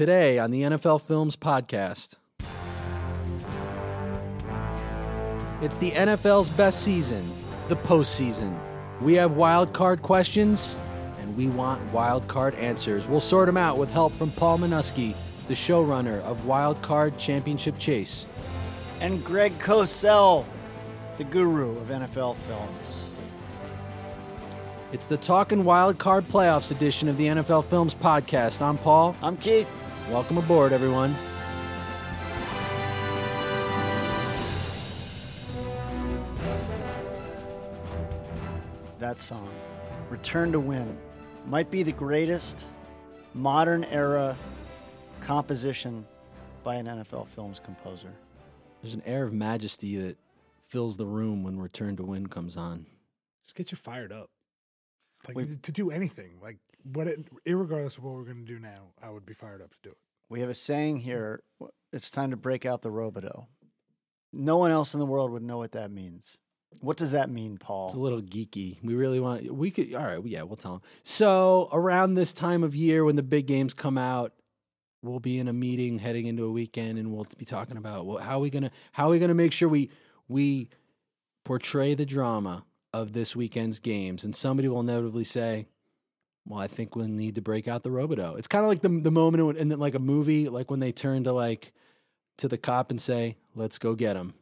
Today on the NFL Films Podcast. It's the NFL's best season, the postseason. We have wild card questions, and we want wild card answers. We'll sort them out with help from Paul Monusky, the showrunner of Wild Card Championship Chase. And Greg Cosell, the guru of NFL films. It's the Talking Wild Card Playoffs edition of the NFL Films Podcast. I'm Paul. I'm Keith. Welcome aboard, everyone. That song, Return to Win, might be the greatest modern era composition by an NFL films composer. There's an air of majesty that fills the room when Return to Win comes on. Just get you fired up. Like Wait. to do anything. Like what it, regardless of what we're gonna do now, I would be fired up to do it. We have a saying here it's time to break out the Robidoux. No one else in the world would know what that means. What does that mean, Paul? It's a little geeky. We really want. We could. All right. Yeah, we'll tell them. So around this time of year, when the big games come out, we'll be in a meeting heading into a weekend, and we'll be talking about well, how are we gonna how are we gonna make sure we we portray the drama of this weekend's games, and somebody will inevitably say. Well, I think we'll need to break out the Robidoux. It's kind of like the the moment in the, like a movie, like when they turn to like to the cop and say, "Let's go get him,"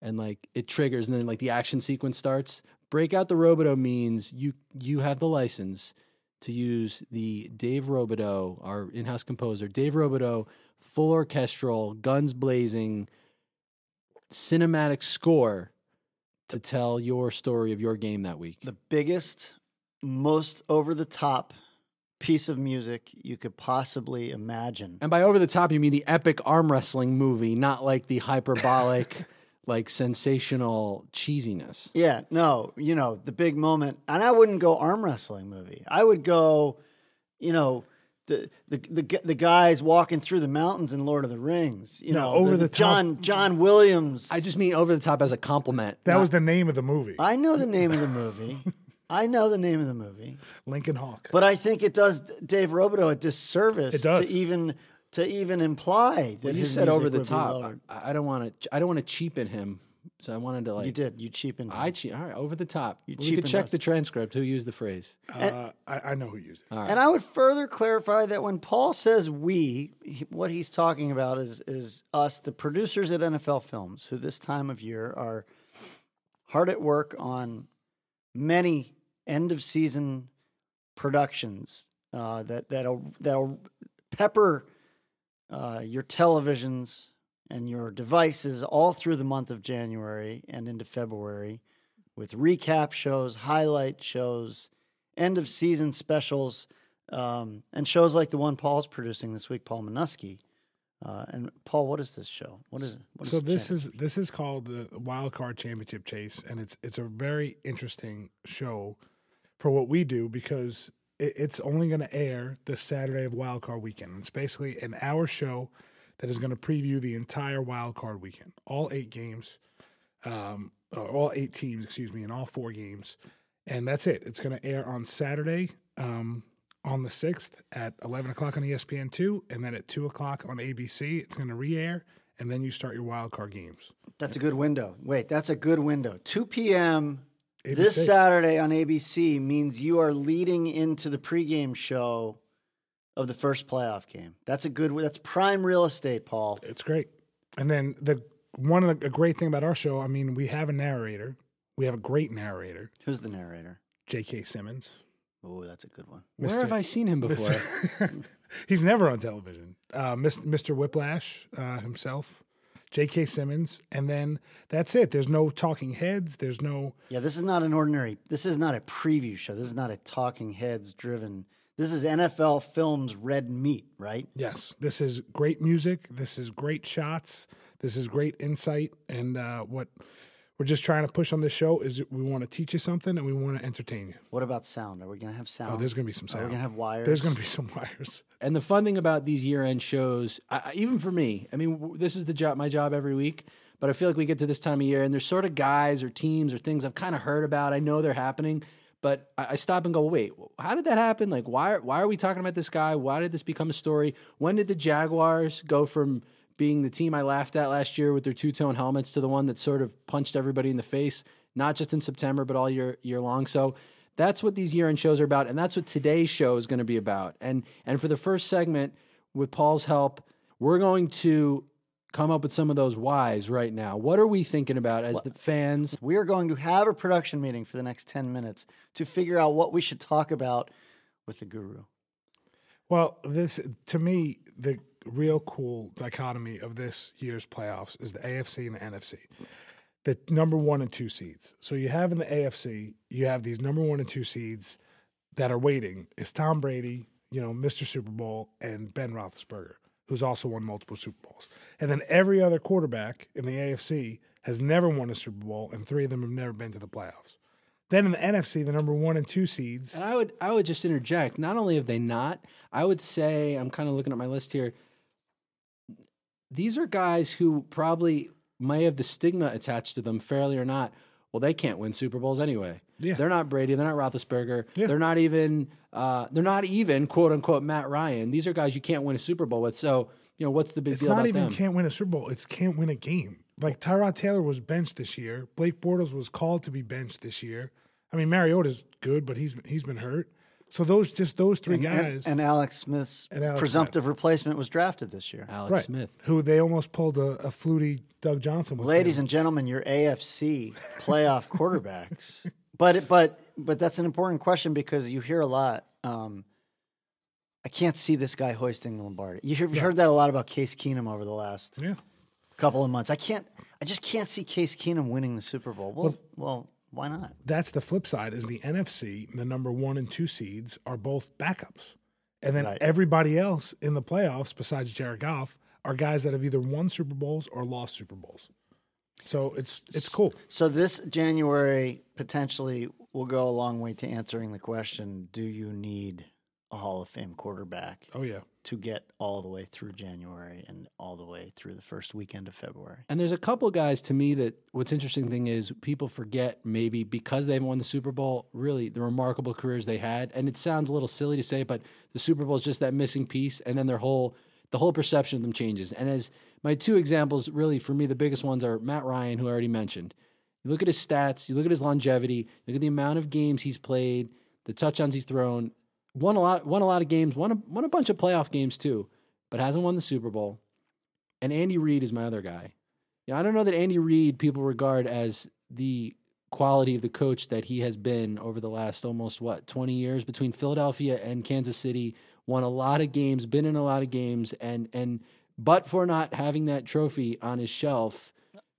and like it triggers, and then like the action sequence starts. Break out the Robidoux means you you have the license to use the Dave Robidoux, our in-house composer, Dave Robido, full orchestral, guns blazing, cinematic score to tell your story of your game that week. The biggest, most over the top piece of music you could possibly imagine. And by over the top, you mean the epic arm wrestling movie, not like the hyperbolic, like sensational cheesiness. Yeah, no, you know, the big moment. And I wouldn't go arm wrestling movie. I would go, you know, the the the, the guys walking through the mountains in Lord of the Rings. You No, know, over the top. John John Williams. I just mean over the top as a compliment. That not- was the name of the movie. I know the name of the movie. I know the name of the movie. Lincoln Hawk. But I think it does Dave Robidoux a disservice It does. to even to even imply that When you his said music over the would be top. lowered. I, I don't want to. I don't want to cheapen him. So I wanted to like. you did. You cheapened. I che- all right over the top. You we could cheapened check us. the transcript. Who used the phrase? Uh, I, I know who used it. And I would further clarify that when Paul says we, he- what he's talking about is is us, the producers at NFL Films, who this time of year are hard at work on many end of season productions uh, that that'll that'll pepper uh, your televisions and your devices all through the month of January and into February with recap shows, highlight shows, end of season specials, um, and shows like the one Paul's producing this week, Paul Monusky. Uh, and Paul, what is this show? What is it? What So it this is this is called the Wild Card Championship Chase, and it's it's a very interesting show for what we do because it, it's only going to air the Saturday of Wild Card Weekend. It's basically an hour show that is going to preview the entire Wild Card Weekend, all eight games, um, all eight teams, excuse me, in all four games, and that's it. It's going to air on Saturday. Um, on the 6th at 11 o'clock on E ESPN2, and then at 2 o'clock on ABC. It's going to re air, and then you start your wild card games. that's a good window. Wait, that's a good window. 2 p.m. ABC. this Saturday on ABC means you are leading into the pregame show of the first playoff game. That's a good. That's prime real estate, Paul. It's great. And then the one of the a great thing about our show, I mean, we have a narrator. We have a great narrator, Who's the narrator? J.K. Simmons. Oh, that's a good one. Where have I seen him before? He's never on television. Uh, Mr. Whiplash uh, himself, J.K. Simmons, and then that's it. There's no talking heads. There's no Yeah, this is not an ordinary. This is not a preview show. This is not a talking heads driven. This is NFL Films red meat, right? Yes, this is great music. This is great shots. This is great insight. And uh, what we're just trying to push on this show is we want to teach you something and we want to entertain you. What about sound? Are we gonna have sound? Oh, there's going to be some Are sound. we gonna have wires? There's going to be some wires. And the fun thing about these year-end shows, I- even for me, I mean, w- this is the job, my job every week. But I feel like we get to this time of year, and there's sort of guys or teams or things I've kind of heard about. I know they're happening, But I, I stop and go, wait, how did that happen? Like, why why are we talking about this guy? Why did this become a story? When did the Jaguars go from being the team I laughed at last year with their two tone helmets to the one that sort of punched everybody in the face, not just in September but all year year long? So that's what these year end shows are about, and that's what today's show is going to be about. And and for the first segment, with Paul's help, we're going to come up with some of those whys right now. What are we thinking about as the fans? We are going to have a production meeting for the next 10 minutes to figure out what we should talk about with the guru. Well, this to me, the real cool dichotomy of this year's playoffs is the AFC and the NFC. The number one and two seeds. So you have in the AFC, you have these number one and two seeds that are waiting. Is Tom Brady, you know, Mr. Super Bowl, and Ben Roethlisberger, who's also won multiple Super Bowls. And then every other quarterback in the AFC has never won a Super Bowl, and three of them have never been to the playoffs. Then in the NFC, the number one and two seeds. And I would I would just interject. Not only have they not, I would say I'm kind of looking at my list here. These are guys who probably may have the stigma attached to them, fairly or not. Well, they can't win Super Bowls anyway. Yeah. They're not Brady. They're not Roethlisberger. Yeah. They're not even. Uh, they're not even quote unquote Matt Ryan. These are guys you can't win a Super Bowl with. So you know what's the big It's deal It's not even them? can't win a Super Bowl. It's can't win a game. Like Tyrod Taylor was benched this year. Blake Bortles was called to be benched this year. I mean, Mariota's good, but he's he's been hurt. So those just those three And, guys, and Alex Smith's And Alex presumptive replacement was drafted this year. Alex right, Smith. who they almost pulled a, a Flutie Doug Johnson. With Ladies him. and gentlemen, your AFC playoff quarterbacks. But but but that's an important question because you hear a lot. Um, I can't see this guy hoisting the Lombardi. You hear, you've heard that a lot about Case Keenum over the last yeah, couple of months. I can't. I just can't see Case Keenum winning the Super Bowl. Well, well, why not? that's the flip side. Is the NFC the number one and two seeds are both backups, and then Right. everybody else in the playoffs besides Jared Goff are guys that have either won Super Bowls or lost Super Bowls. So it's it's cool. So this January potentially will go a long way to answering the question: Do you need a Hall of Fame quarterback Oh yeah. to get all the way through January and all the way through the first weekend of February? And there's a couple guys to me that what's interesting thing is people forget maybe because they haven't won the Super Bowl, really the remarkable careers they had. And it sounds a little silly to say, but the Super Bowl is just that missing piece, and then their whole the whole perception of them changes. And as my two examples, really for me, the biggest ones are Matt Ryan, who I already mentioned. You look at his stats, you look at his longevity, look at the amount of games he's played, the touchdowns he's thrown, won a lot, won a lot of games, won a, won a bunch of playoff games too, but hasn't won the Super Bowl. And Andy Reid is my other guy. Yeah, I don't know that Andy Reid people regard as the quality of the coach that he has been over the last almost what 20 years between Philadelphia and Kansas City won a lot of games been in a lot of games and and but for not having that trophy on his shelf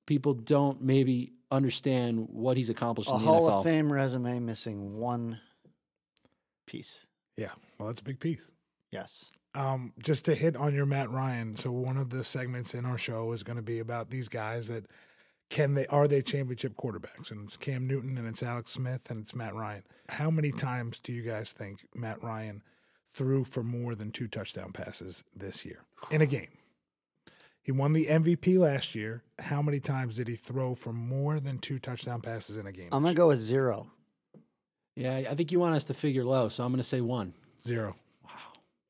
people don't maybe understand what he's accomplished A in the Hall NFL. of Fame resume missing one piece. Yeah. Well, that's a big piece. Yes. Um, just to hit on your Matt Ryan. So one of the segments in our show is going to be about these guys that can they are they championship quarterbacks, and it's Cam Newton and it's Alex Smith and it's Matt Ryan. How many times do you guys think Matt Ryan threw for more than two touchdown passes this year in a game? He won the MVP last year. How many times did he throw for more than two touchdown passes in a game? I'm gonna go with zero. Yeah, I think you want us to figure low, so I'm going to say one. year? Zero.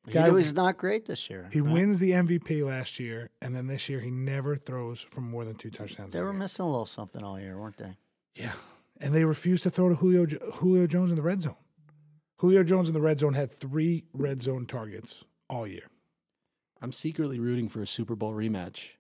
He Guy- was not great this year. He right? wins the MVP last year, and then this year he never throws for more than two touchdowns. They were game. missing a little something all year, weren't they? Yeah, and they refused to throw to Julio Julio Jones in the red zone. Julio Jones in the red zone had three red zone targets all year. I'm secretly rooting for a Super Bowl rematch.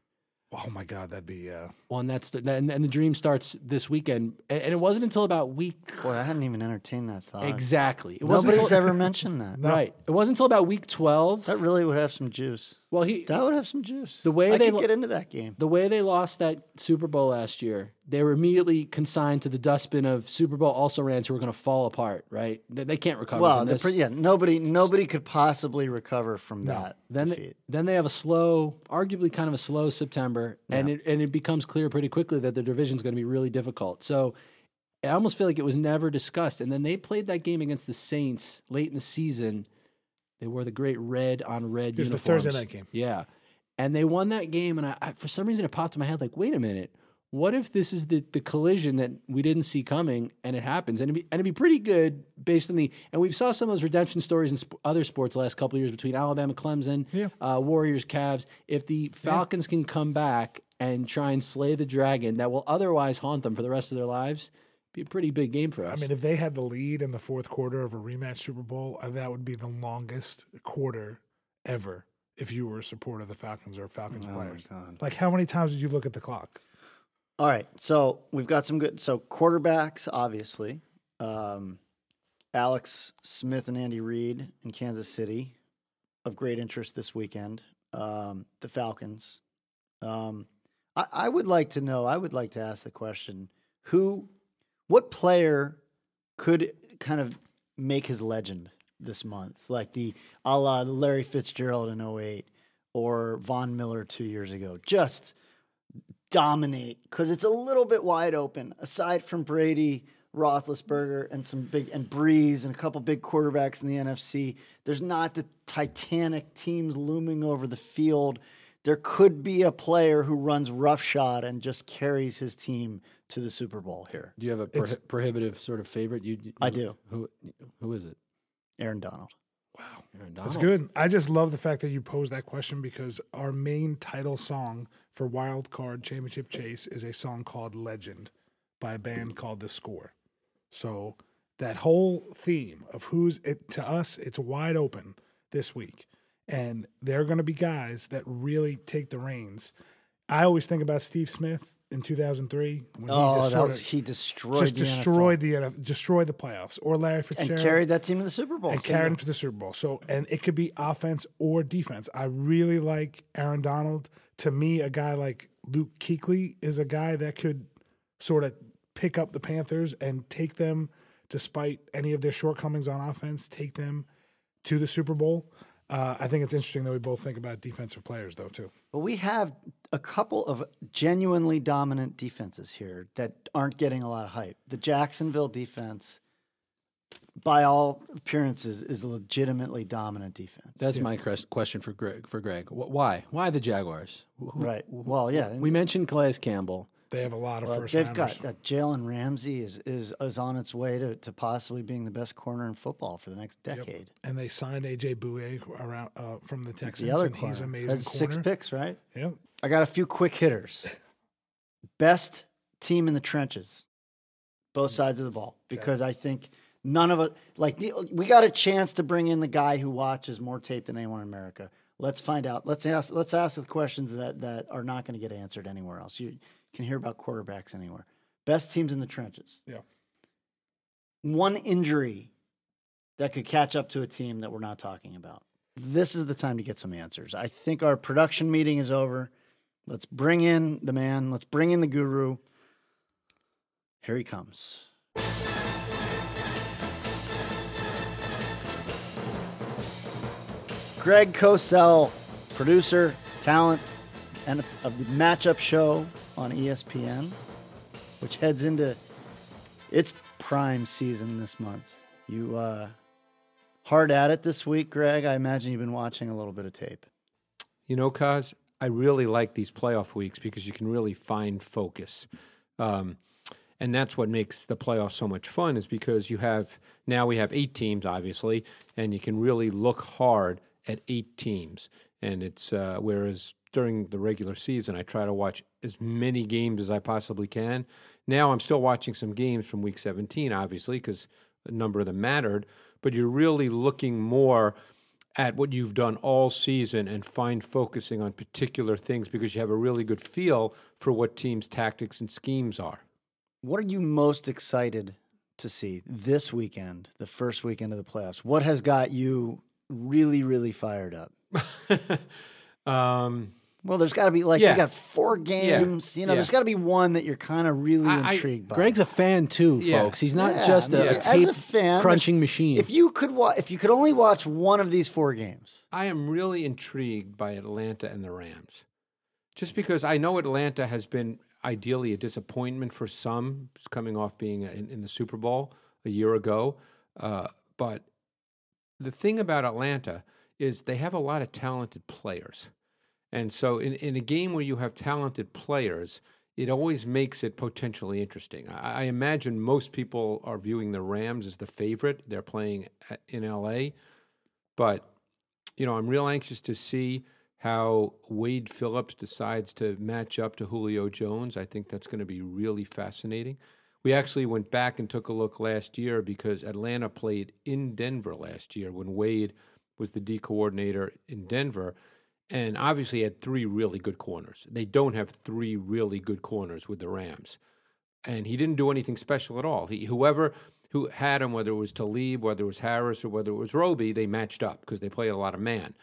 Oh my God, that'd be uh, One that's the, and, and the dream starts this weekend, and, and it wasn't until about week Boy, I hadn't even entertained that thought. exactly. It wasn't Nobody's until, ever mentioned that. right. It wasn't until about week twelve. That really would have some juice. Well, he That would have some juice. The way I they could lo- get into that game. the way they lost that Super Bowl last year, they were immediately consigned to the dustbin of Super Bowl also rans who were going to fall apart. Right? They, they can't recover Well, from the this. pre- yeah, nobody nobody could possibly recover from that then they, then they have a slow, arguably kind of a slow September, and it and it becomes clear pretty quickly that the division is going to be really difficult. So I almost feel like it was never discussed. And then they played that game against the Saints late in the season. They wore the great red on red It was the. Thursday night game. Yeah, and they won that game. And I, I, for some reason, it popped in my head like, wait a minute, what if this is the, the collision that we didn't see coming and it happens and it'd, be, and it'd be pretty good based on the and we've saw some of those redemption stories in sp- other sports the last couple of years between Alabama, Clemson, Yeah. uh, Warriors, Cavs. If the Falcons can come back and try and slay the dragon that will otherwise haunt them for the rest of their lives, be a pretty big game for us. I mean, if they had the lead in the fourth quarter of a rematch Super Bowl, uh, that would be the longest quarter ever if you were a supporter of the Falcons or Falcons Oh my players. God. Like, how many times did you look at the clock? All right, so we've got some good. So quarterbacks, obviously, um, Alex Smith and Andy Reid in Kansas City, of great interest this weekend. Um, the Falcons. Um, I, I would like to know. I would like to ask the question: Who, what player could kind of make his legend this month, like the a la Larry Fitzgerald in 08 or Von Miller two years ago? Just dominate because it's a little bit wide open. Aside from Brady, Roethlisberger, and some big and Brees and a couple big quarterbacks in the NFC, there's not the titanic teams looming over the field. There could be a player who runs roughshod and just carries his team to the Super Bowl here. do you have a it's- prohi- prohibitive sort of favorite? You, you- I do. Who who is it? Aaron Donald. Wow. That's good. I just love the fact that you posed that question because our main title song for Wild Card Championship Chase is a song called Legend by a band called The Score. So that whole theme of who's it to us, it's wide open this week. And there are going to be guys that really take the reins. I always think about Steve Smith in 2003 when he Oh, just that was of he destroyed just the destroyed NFL the destroyed the playoffs, or Larry and Fitzgerald carried that team to the Super Bowl. and carried him to the Super Bowl. So, and it could be offense or defense. I really like Aaron Donald. To me, a guy like Luke Kuechly is a guy that could sort of pick up the Panthers and take them, despite any of their shortcomings on offense, take them to the Super Bowl. Uh, I think it's interesting that we both think about defensive players, though, too. But we have a couple of genuinely dominant defenses here that aren't getting a lot of hype. The Jacksonville defense, by all appearances, is a legitimately dominant defense. That's my cres- question for Greg. For Greg, why? Why the Jaguars? Who- who- right. Well, yeah. We mentioned Calais Campbell. They have a lot of well, first they've rounders. got uh, Jalen Ramsey is, is is on its way to, to possibly being the best corner in football for the next decade. and they signed AJ Bouye around uh, from the Texans, The other and corner he's amazing corner. six picks, right? Yep. I got a few quick hitters. Best team in the trenches, both sides of the ball, because I think none of us Like we got a chance to bring in the guy who watches more tape than anyone in America. Let's find out. Let's ask. Let's ask the questions that that are not going to get answered anywhere else. You can hear about quarterbacks anywhere. Best teams in the trenches. Yeah. One injury that could catch up to a team that we're not talking about. This is the time to get some answers. I think our production meeting is over. Let's bring in the man. Let's bring in the guru. Here he comes. Greg Cosell, producer, talent, and of the matchup show on ESPN, which heads into its prime season this month. You uh, hard at it this week, Greg. I imagine you've been watching a little bit of tape. You know, Kaz, I really like these playoff weeks because you can really find focus. Um, and that's what makes the playoffs so much fun is because you have now we have eight teams, obviously, and you can really look hard at eight teams. And it's uh, whereas during the regular season, I try to watch as many games as I possibly can. Now I'm still watching some games from week 17, obviously, because a number of them mattered, but you're really looking more at what you've done all season and find focusing on particular things because you have a really good feel for what teams' tactics and schemes are. What are you most excited to see this weekend, the first weekend of the playoffs? What has got you really, really fired up? um, Well, there's got to be like Yeah. you got four games. You know, Yeah. there's got to be one that you're kind of really I- I- intrigued by. Greg's a fan too, Yeah. folks. He's not Yeah, just I mean, a, a as tape a fan, crunching machine. if you could wa- if you could only watch one of these four games, I am really intrigued by Atlanta and the Rams. Just because I know Atlanta has been ideally a disappointment for some, coming off being in, in the Super Bowl a year ago. Uh, but the thing about Atlanta is they have a lot of talented players. And so, in, in a game where you have talented players, it always makes it potentially interesting. I, I imagine most people are viewing the Rams as the favorite. They're playing at, in LA, but you know, I'm real anxious to see how Wade Phillips decides to match up to Julio Jones. I think that's going to be really fascinating. We actually went back and took a look last year because Atlanta played in Denver last year when Wade was the D coordinator in Denver and obviously had three really good corners. They don't have three really good corners with the Rams. And he didn't do anything special at all. He, whoever who had him, whether it was Talib, whether it was Harris, or whether it was Roby, they matched up because they played a lot of man.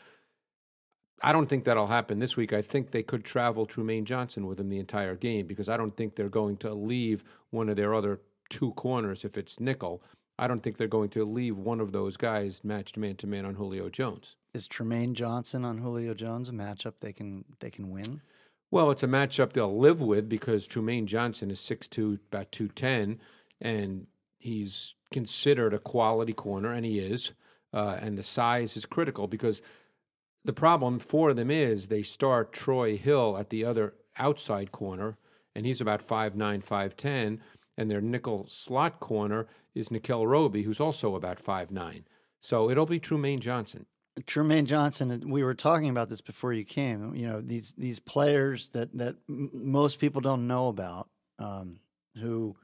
I don't think that'll happen this week. I think they could travel Trumaine Johnson with him the entire game because I don't think they're going to leave one of their other two corners if it's nickel. I don't think they're going to leave one of those guys matched man to man on Julio Jones. Is Trumaine Johnson on Julio Jones a matchup they can they can win? Well, it's a matchup they'll live with because Trumaine Johnson is 6'2", about 210, and he's considered a quality corner, and he is. Uh, and the size is critical because – the problem for them is they start Troy Hill at the other outside corner, and he's about 5'9, 5'10, and their nickel slot corner is Nickell Robey, who's also about 5'9. So it'll be Trumaine Johnson. Trumaine Johnson, we were talking about this before you came. You know these these players that that most people don't know about, um, who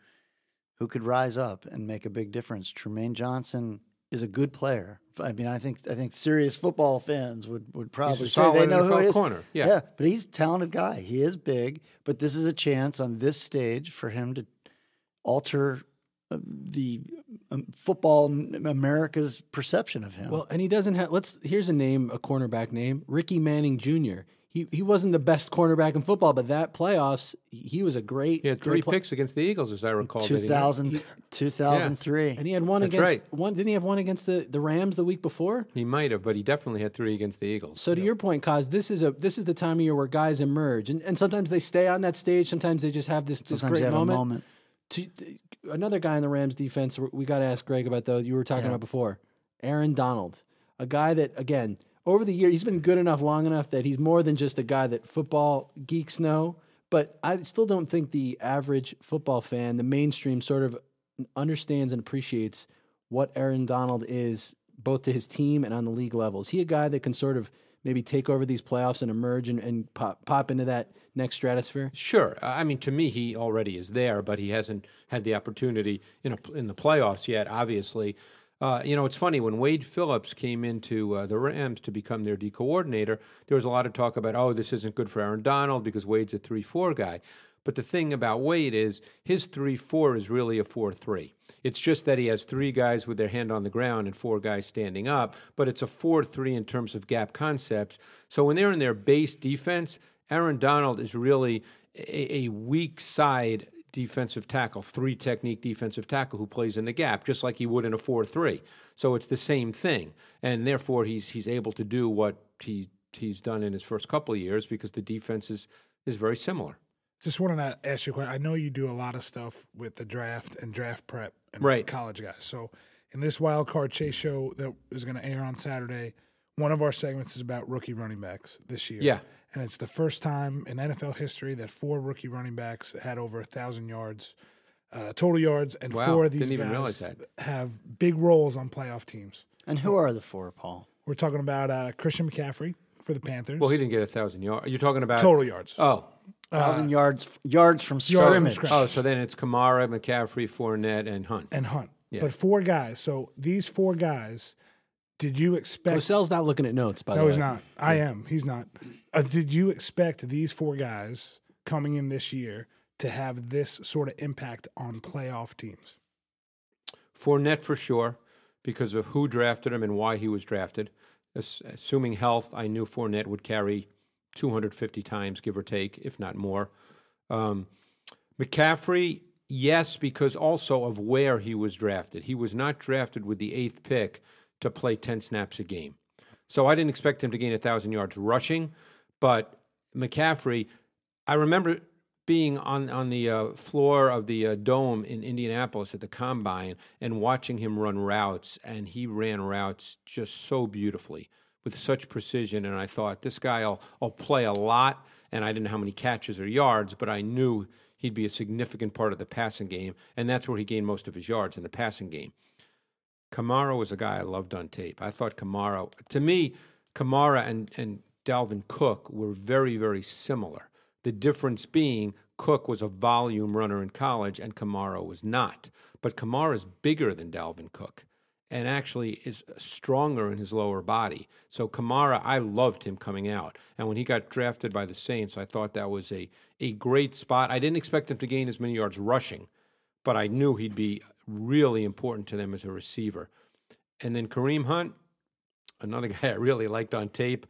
who could rise up and make a big difference. Trumaine Johnson is a good player. I mean, I think I think serious football fans would, would probably say they know who he is. Corner. Yeah. yeah, but he's a talented guy. He is big, but this is a chance on this stage for him to alter uh, the um, football America's perception of him. Well, and he doesn't have. Let's here's a name, a cornerback name, Ricky Manning Jr he, he wasn't the best cornerback in football, but that playoffs, he was a great. He had three play- picks against the Eagles, as I recall. 2000, 2003. And he had one That's against right. one. Didn't he have one against the, the Rams the week before? He might have, but he definitely had three against the Eagles. So to your point, Cause, this is a this is the time of year where guys emerge, and, and sometimes they stay on that stage. Sometimes they just have this, this Sometimes great have moment. a moment. To, another guy in the Rams defense, we got to ask Greg about though. You were talking about before, Aaron Donald, a guy that again over the year he's been good enough, long enough that he's more than just a guy that football geeks know. But I still don't think the average football fan, the mainstream, sort of understands and appreciates what Aaron Donald is, both to his team and on the league level. Is he a guy that can sort of maybe take over these playoffs and emerge and, and pop, pop into that next stratosphere? Sure. I mean, to me, he already is there, but he hasn't had the opportunity in a, in the playoffs yet. Obviously, uh, you know, it's funny when Wade Phillips came into uh, the Rams to become their D coordinator. There was a lot of talk about, oh, this isn't good for Aaron Donald because Wade's a three-four guy. But the thing about Wade is his three-four is really a four-three. It's just that he has three guys with their hand on the ground and four guys standing up, but it's a 4 3 in terms of gap concepts. So when they're in their base defense, Aaron Donald is really a, a weak side defensive tackle, three technique defensive tackle who plays in the gap, just like he would in a 4 3. So it's the same thing. And therefore, he's, he's able to do what he, he's done in his first couple of years because the defense is, is very similar. Just wanted to ask you a question. I know you do a lot of stuff with the draft and draft prep and Right. college guys. So in this wild card chase show that is going to air on Saturday, one of our segments is about rookie running backs this year. Yeah. And it's the first time in NFL history that four rookie running backs had over a thousand yards, uh, total yards, and Wow, four of these didn't guys realize that. have big roles on playoff teams. And who are the four, Paul? We're talking about uh, Christian McCaffrey for the Panthers. Well, he didn't get a thousand yards. You're talking about total yards. Oh, Thousand yards yards from yards from scrimmage. scrimmage. oh, so then it's Kamara, McCaffrey, Fournette, and Hunt. and Hunt. Yeah. But four guys. So these four guys, did you expect? Cosell's not looking at notes, by the way. no, way. he's not. I am. He's not. Uh, did you expect these four guys coming in this year to have this sort of impact on playoff teams? Fournette for sure, because of who drafted him and why he was drafted. As- Assuming health, I knew Fournette would carry 250 times, give or take, if not more. Um, McCaffrey, yes, because also of where he was drafted. He was not drafted with the eighth pick to play 10 snaps a game. So I didn't expect him to gain 1,000 yards rushing, but McCaffrey, I remember being on, on the uh, floor of the uh, dome in Indianapolis at the combine and watching him run routes, and he ran routes just so beautifully with such precision. And I thought, this guy will, will play a lot. and I didn't know how many catches or yards, but I knew he'd be a significant part of the passing game, and that's where he gained most of his yards in the passing game. Kamara was a guy I loved on tape. I thought Kamara, to me, Kamara and, and Dalvin Cook were very, very similar. The difference being Cook was a volume runner in college and Kamara was not. But Kamara is bigger than Dalvin Cook and actually is stronger in his lower body. So Kamara, I loved him coming out. And when he got drafted by the Saints, I thought that was a, a great spot. I didn't expect him to gain as many yards rushing, but I knew he'd be really important to them as a receiver. And then Kareem Hunt, another guy I really liked on tape,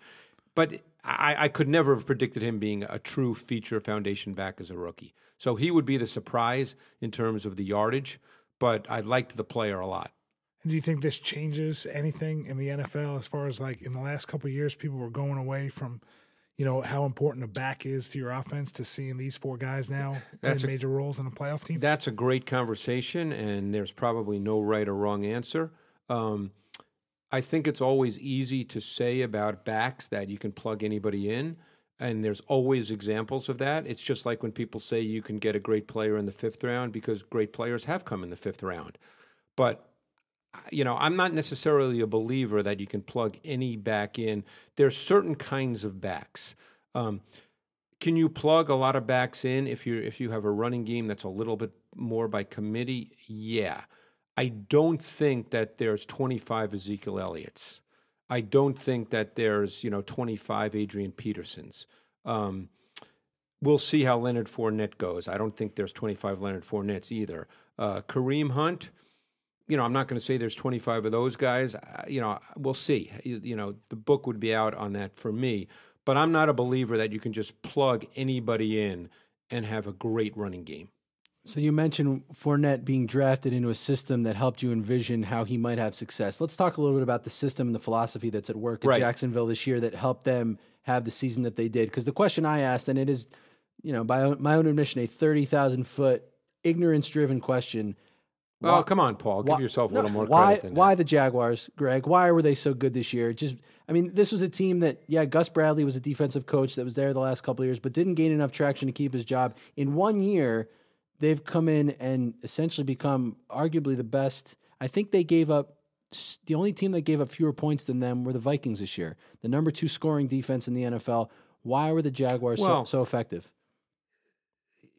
but I, I could never have predicted him being a true feature foundation back as a rookie. So he would be the surprise in terms of the yardage, but I liked the player a lot. And do you think this changes anything in the NFL as far as like in the last couple years, people were going away from, you know, how important a back is to your offense to seeing these four guys now That's playing a- major roles in a playoff team? That's a great conversation, and there's probably no right or wrong answer. Um, I think it's always easy to say about backs that you can plug anybody in, and there's always examples of that. It's just like when people say you can get a great player in the fifth round because great players have come in the fifth round. But you know, I'm not necessarily a believer that you can plug any back in. There's certain kinds of backs. Um, can you plug a lot of backs in if you if you have a running game that's a little bit more by committee? Yeah. I don't think that there's 25 Ezekiel Elliott's. I don't think that there's you know 25 Adrian Petersons. Um, we'll see how Leonard Fournette goes. I don't think there's 25 Leonard Fournettes either. Uh, Kareem Hunt, you know, I'm not going to say there's 25 of those guys. You know, we'll see. You, you know, the book would be out on that for me. But I'm not a believer that you can just plug anybody in and have a great running game. So you mentioned Fournette being drafted into a system that helped you envision how he might have success. Let's talk a little bit about the system and the philosophy that's at work at Right. Jacksonville this year that helped them have the season that they did. Because the question I asked, and it is, you know, by my own admission, a thirty thousand foot ignorance-driven question. Oh, come on, Paul. Give why- yourself a no, little more why, credit than why that. the Jaguars, Greg? Why were they so good this year? Just, I mean, this was a team that, yeah, Gus Bradley was a defensive coach that was there the last couple of years, but didn't gain enough traction to keep his job. In one year, they've come in and essentially become arguably the best. I think they gave up. The only team that gave up fewer points than them were the Vikings this year, the number two scoring defense in the NFL. Why were the Jaguars Well, so, so effective?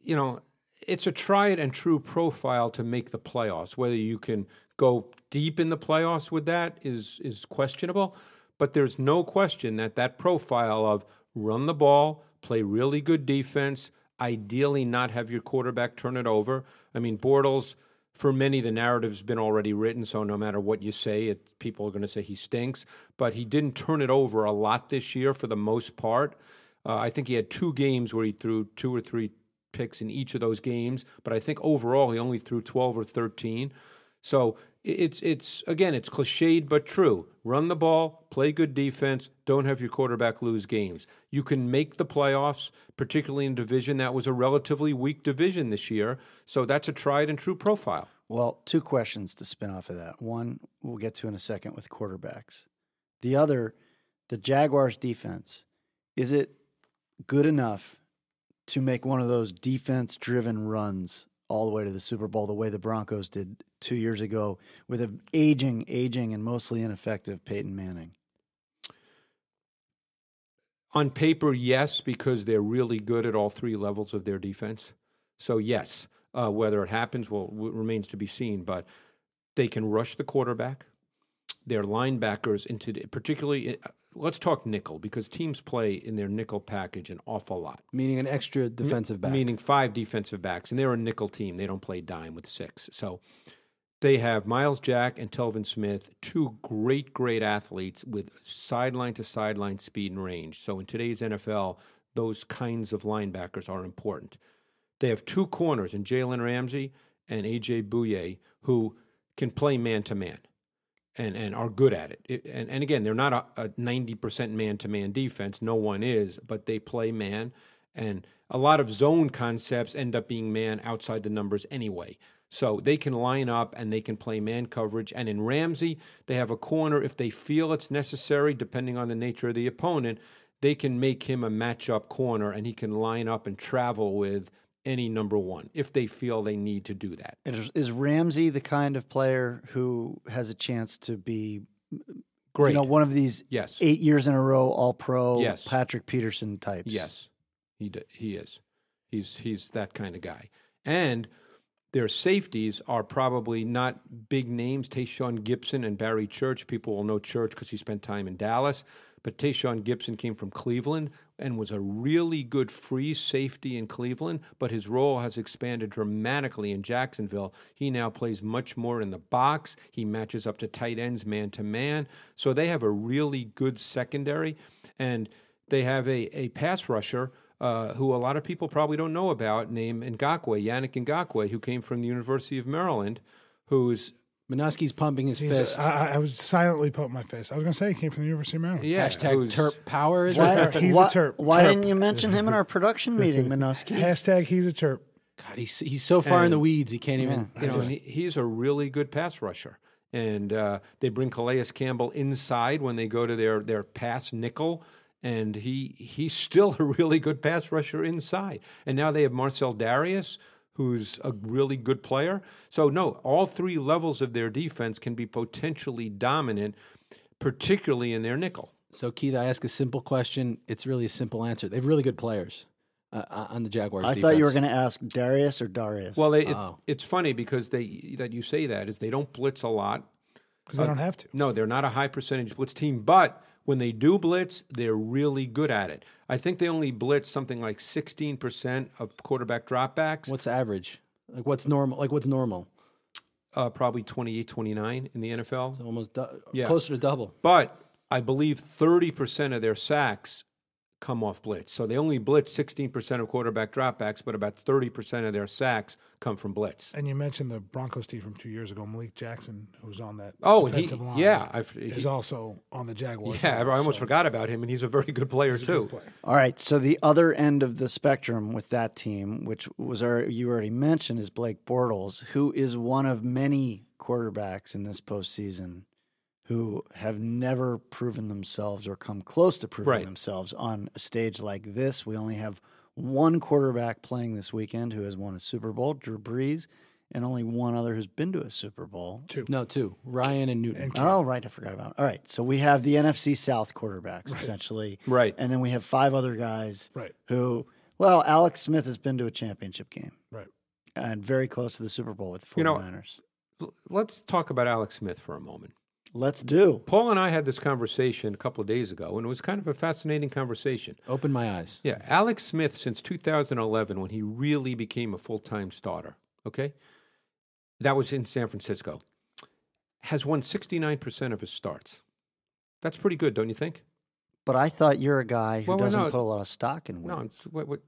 you know, it's a tried and true profile to make the playoffs. Whether you can go deep in the playoffs with that is is questionable, but there's no question that that profile of run the ball, play really good defense, ideally not have your quarterback turn it over. I mean, Bortles for many the narrative's been already written, so no matter what you say, it, people are going to say he stinks. But he didn't turn it over a lot this year for the most part. Uh, I think he had two games where he threw two or three picks in each of those games, but I think overall he only threw 12 or 13. So it's it's again it's cliched but true. Run the ball, play good defense, don't have your quarterback lose games. You can make the playoffs, particularly in division that was a relatively weak division this year. So that's a tried and true profile. Well, two questions to spin off of that. One, we'll get to in a second with quarterbacks. The other, the Jaguars defense. Is it good enough to make one of those defense driven runs all the way to the Super Bowl the way the Broncos did two years ago with an aging, aging, and mostly ineffective Peyton Manning? On paper, yes, because they're really good at all three levels of their defense. So yes, uh, whether it happens will remains to be seen. But they can rush the quarterback. Their linebackers into particularly. Let's talk nickel because teams play in their nickel package an awful lot. Meaning an extra defensive back. Meaning five defensive backs, and they're a nickel team. They don't play dime with six. So they have Myles Jack and Telvin Smith, two great, great athletes with sideline to sideline speed and range. So in today's NFL, those kinds of linebackers are important. They have two corners in Jalen Ramsey and AJ Bouye who can play man to man and, and are good at it. it and, and again, they're not a, a 90% man to man defense. No one is, but they play man. And a lot of zone concepts end up being man outside the numbers anyway. So they can line up and they can play man coverage. And in Ramsey, they have a corner if they feel it's necessary, depending on the nature of the opponent. they can make him a matchup corner and he can line up and travel with any number one if they feel they need to do that. Is, is Ramsey the kind of player who has a chance to be, Great. you know, one of these yes. eight years in a row All Pro Yes. Patrick Peterson types? Yes, he d- he is. He's he's that kind of guy. And their safeties are probably not big names. Tashaun Gipson and Barry Church. People will know Church because he spent time in Dallas. But Tashaun Gipson came from Cleveland and was a really good free safety in Cleveland. But his role has expanded dramatically in Jacksonville. He now plays much more in the box. He matches up to tight ends man to man. So they have a really good secondary. And they have a, a pass rusher uh, who a lot of people probably don't know about, named Ngakoue, Yannick Ngakoue, who came from the University of Maryland, who's Monusky's pumping his He's fist. I was silently pumping my fist. I was going to say he came from the University of Maryland. yeah, Hashtag who's- Terp Power is Why, it? He's a why, Terp. Why Terp. didn't you mention him in our production meeting, Minuski? Hashtag he's a chirp. God, he's he's so far in the weeds he can't even. You know, and he, he's a really good pass rusher. And uh, they bring Calais Campbell inside when they go to their, their pass nickel. And he he's still a really good pass rusher inside. And now they have Marcell Dareus, who's a really good player. So, no, all three levels of their defense can be potentially dominant, particularly in their nickel. So Keith, I ask a simple question. It's really a simple answer. They have really good players uh, uh, on the Jaguars. I thought you were going to ask Darius or Darius. Well, they, it, Oh. it's funny because they that you say that is they don't blitz a lot. Because they don't have to. No, they're not a high percentage blitz team, but when they do blitz, they're really good at it. I think they only blitz something like 16% of quarterback dropbacks, What's average? Like what's normal? Like what's normal? uh, probably 28, 29 in the NFL. It's almost du- Yeah. closer to double. But I believe 30% of their sacks come off blitz. So they only blitz 16% of quarterback dropbacks, but about 30% of their sacks come from blitz. And you mentioned the Broncos team from two years ago, Malik Jackson, who's on that Oh, and he, line. yeah, I've, is also on the Jaguars. yeah, I almost so forgot about him, and he's a very good player he's too. good player. All right. So the other end of the spectrum with that team, which was our, you already mentioned, is Blake Bortles, who is one of many quarterbacks in this postseason who have never proven themselves or come close to proving Right. themselves on a stage like this. We only have one quarterback playing this weekend who has won a Super Bowl, Drew Brees, and only one other who's been to a Super Bowl. Two. No, two. Ryan and Newton. And Oh, right. I forgot about it. All right. So we have the NFC South quarterbacks, essentially. Right. And then we have five other guys Right. who, well, Alex Smith has been to a championship game Right. and very close to the Super Bowl with the You 49ers. L- Let's talk about Alex Smith for a moment. Let's do. Paul and I had this conversation a couple of days ago, and it was kind of a fascinating conversation. Open my eyes. Yeah, Alex Smith, since 2011, when he really became a full time starter, okay, that was in San Francisco, has won 69% of his starts. That's pretty good, don't you think? But I thought you're a guy who Well, well, doesn't no. put a lot of stock in wins. it's, we're, we're-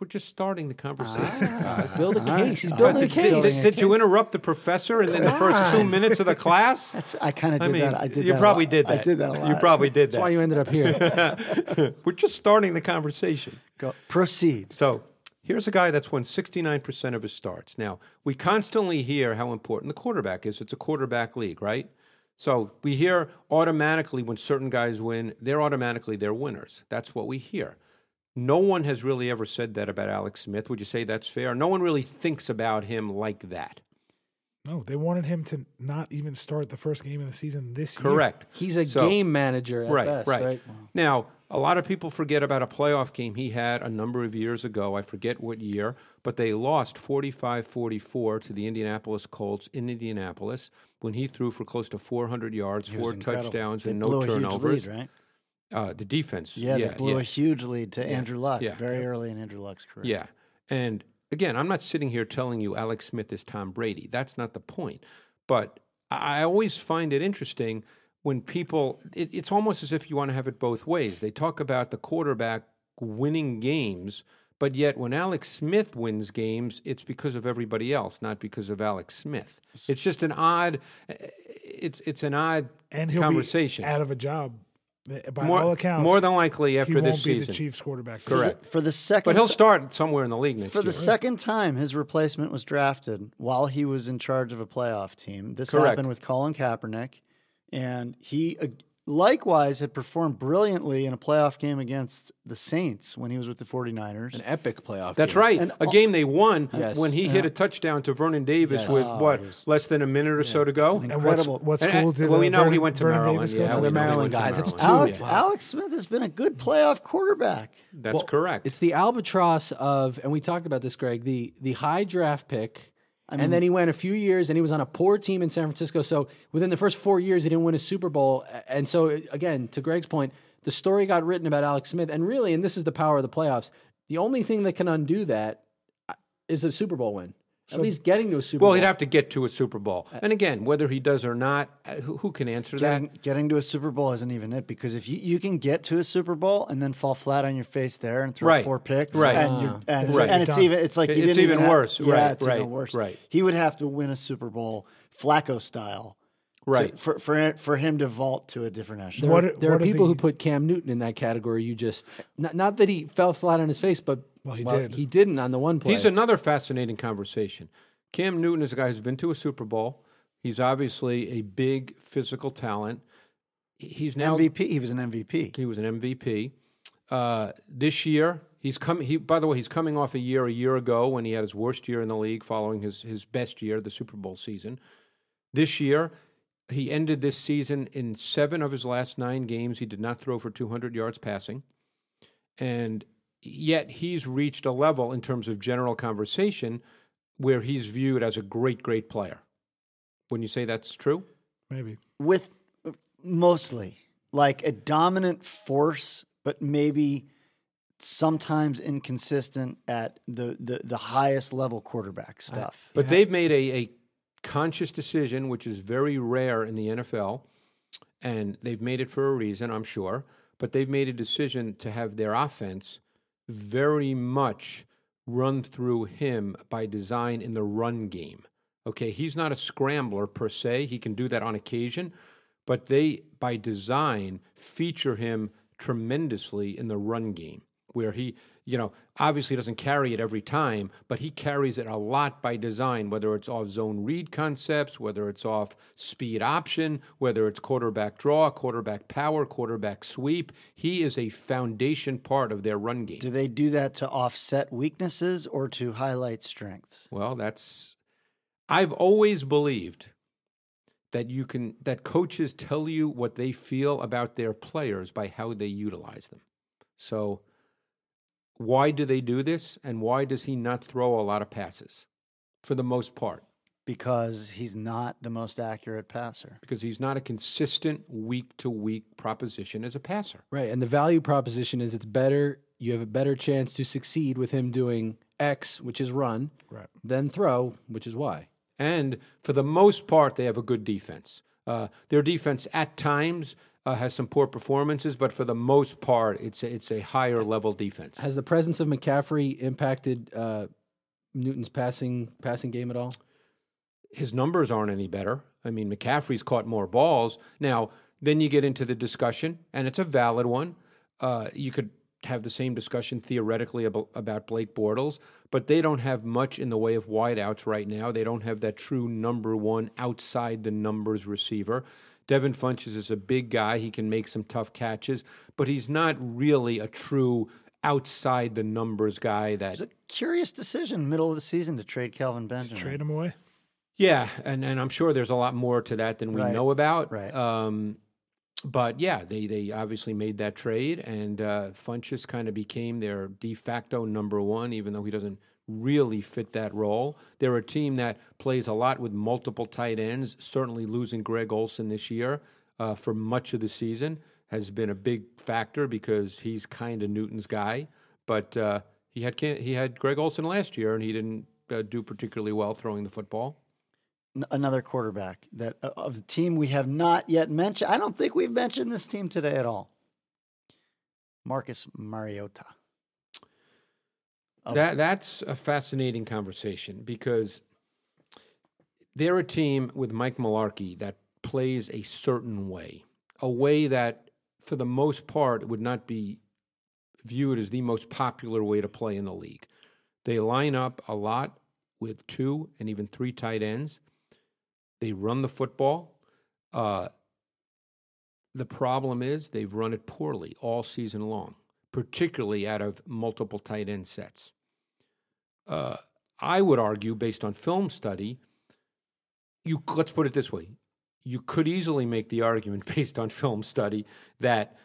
we're just starting the conversation. Ah. guys. Build a case. He's building a case. Building did- a did you interrupt the professor in, in the first two minutes of the class? That's, I kind of I did mean, that. I did you that a probably did that. I did that a lot. You probably did That's why you ended up here. we're just starting the conversation. Go, proceed. So here's a guy that's won 69% of his starts. Now, we constantly hear how important the quarterback is. It's a quarterback league, right? So we hear automatically when certain guys win, they're automatically their winners. That's what we hear. No one has really ever said that about Alex Smith. Would you say that's fair? No one really thinks about him like that. No, they wanted him to not even start the first game of the season this year. Correct. He's a So- game manager at right, best, right. right? Now, a lot of people forget about a playoff game he had a number of years ago. I forget what year, but they lost 45 44 to the Indianapolis Colts in Indianapolis when he threw for close to 400 yards, four incredible. touchdowns, They and blew no a huge turnovers. lead, right? Uh, the defense. Yeah, yeah, they blew yeah. a huge lead to Andrew Luck yeah. very early in Andrew Luck's career. Yeah. And again, I'm not sitting here telling you Alex Smith is Tom Brady. That's not the point. But I I always find it interesting when people, it, it's almost as if you want to have it both ways. They talk about the quarterback winning games, but yet when Alex Smith wins games, it's because of everybody else, not because of Alex Smith. It's just an odd, it's, it's an odd And he'll conversation. be out of a job eh, Eh, by more, all accounts. more than likely after he after won't this be season. the Chiefs quarterback. Correct. For the second But he'll start somewhere in the league next For year. For the second time, his replacement was drafted while he was in charge of a playoff team. This Correct. happened with Colin Kaepernick, and he ag- likewise had performed brilliantly in a playoff game against the Saints when he was with the 49ers. An epic playoff. That's game. right. And a game they won Yes. when he hit a touchdown to Vernon Davis Yes. with Oh, what was- less than a minute or so to go. And what's, Incredible. what And, school uh, did well, we uh, know he went to Vernon Maryland. Davis go Yeah, to? Another we know he Maryland went guy. That's two. Alex Wow. Alex Smith has been a good playoff quarterback. That's Well, correct. It's the albatross of, and we talked about this, Greg. The the high draft pick, mean- and then he went a few years, and he was on a poor team in San Francisco. So within the first four years, he didn't win a Super Bowl. And so again, to Greg's point, the story got written about Alex Smith, and really, and this is the power of the playoffs. The only thing that can undo that uh, a Super Bowl win. At least getting to a Super well, Bowl. he'd have to get to a Super Bowl. And again, whether he does or not, uh, who, who can answer that? Getting, getting to a Super Bowl isn't even it because if you, you can get to a Super Bowl and then fall flat on your face there and throw Right. four picks, Right. and, you're, and, Right. and it's even it's like you It's didn't even have- worse. Yeah, Right, it's right, even worse. right. He would have to win a Super Bowl Flacco style, to- Right. for for for him to vault to a different There. What are, are- there are what are people the- who put Cam Newton in that category. You just not, not that he fell flat on his face, but Well, he did. He didn't on the one play. He's another fascinating conversation. Cam Newton is a guy who's been to a Super Bowl. He's obviously a big physical talent. He's now MVP. He was an MVP. He was an MVP. Uh, this year, he's coming. He, by the way, he's coming off a year a year ago when he had his worst year in the league, following his his best year, the Super Bowl season. This year, he ended this season in seven of his last nine games. He did not throw for 200 yards passing, and yet he's reached a level in terms of general conversation where he's viewed as a great, great player. Wouldn't you say that's true? Maybe. with mostly like a dominant force, but maybe sometimes inconsistent at the the, the highest level quarterback stuff. But they've made a, a conscious decision, which is very rare in the NFL, and they've made it for a reason, I'm sure. But they've made a decision to have their offense very much run through him by design in the run game. Okay, he's not a scrambler per se. He can do that on occasion, but they, by design, feature him tremendously in the run game, where he, you know, obviously doesn't carry it every time, but he carries it a lot by design, whether it's off zone read concepts, whether it's off speed option, whether it's quarterback draw, quarterback power, quarterback sweep. He is a foundation part of their run game. Do they do that to offset weaknesses or to highlight strengths? Well, that's I've always believed that you can that coaches tell you what they feel about their players by how they utilize them. So why do they do this and why does he not throw a lot of passes for the most part? Because he's not the most accurate passer. Because he's not a consistent week to week proposition as a passer. Right. And the value proposition is it's better, you have a better chance to succeed with him doing X, which is run, Right. than throw, which is Y. And for the most part, they have a good defense. Uh, their defense at times uh, has some poor performances, but for the most part, it's a, it's a higher level defense. Has the presence of McCaffrey impacted uh, Newton's passing passing game at all? His numbers aren't any better. I mean, McCaffrey's caught more balls. Now, then you get into the discussion, and it's a valid one. Uh, you could have the same discussion theoretically about, about Blake Bortles, but they don't have much in the way of wideouts right now. They don't have that true number one outside the numbers receiver. Devin Funchess is a big guy. He can make some tough catches, but he's not really a true outside the numbers guy that It's a curious decision, middle of the season, to trade Kelvin Benjamin. Trade him away. Yeah, and, and I'm sure there's a lot more to that than we Right, know about. right. Um, but yeah, they, they obviously made that trade, and uh, Funchess kind of became their de facto number one, even though he doesn't really fit that role. They're a team that plays a lot with multiple tight ends. Certainly, losing Greg Olsen this year uh, for much of the season has been a big factor because he's kind of Newton's guy. But uh, he had he had Greg Olsen last year, and he didn't uh, do particularly well throwing the football. Another quarterback that uh, of the team we have not yet mentioned. I don't think we've mentioned this team today at all. Marcus Mariota. That that's a fascinating conversation because they're a team with Mike Mularkey that plays a certain way, a way that, for the most part, would not be viewed as the most popular way to play in the league. They line up a lot with two and even three tight ends. They run the football. Uh, the problem is they've run it poorly all season long, particularly out of multiple tight end sets. Uh, I would argue, based on film study, you let's put it this way: you could easily make the argument, based on film study, that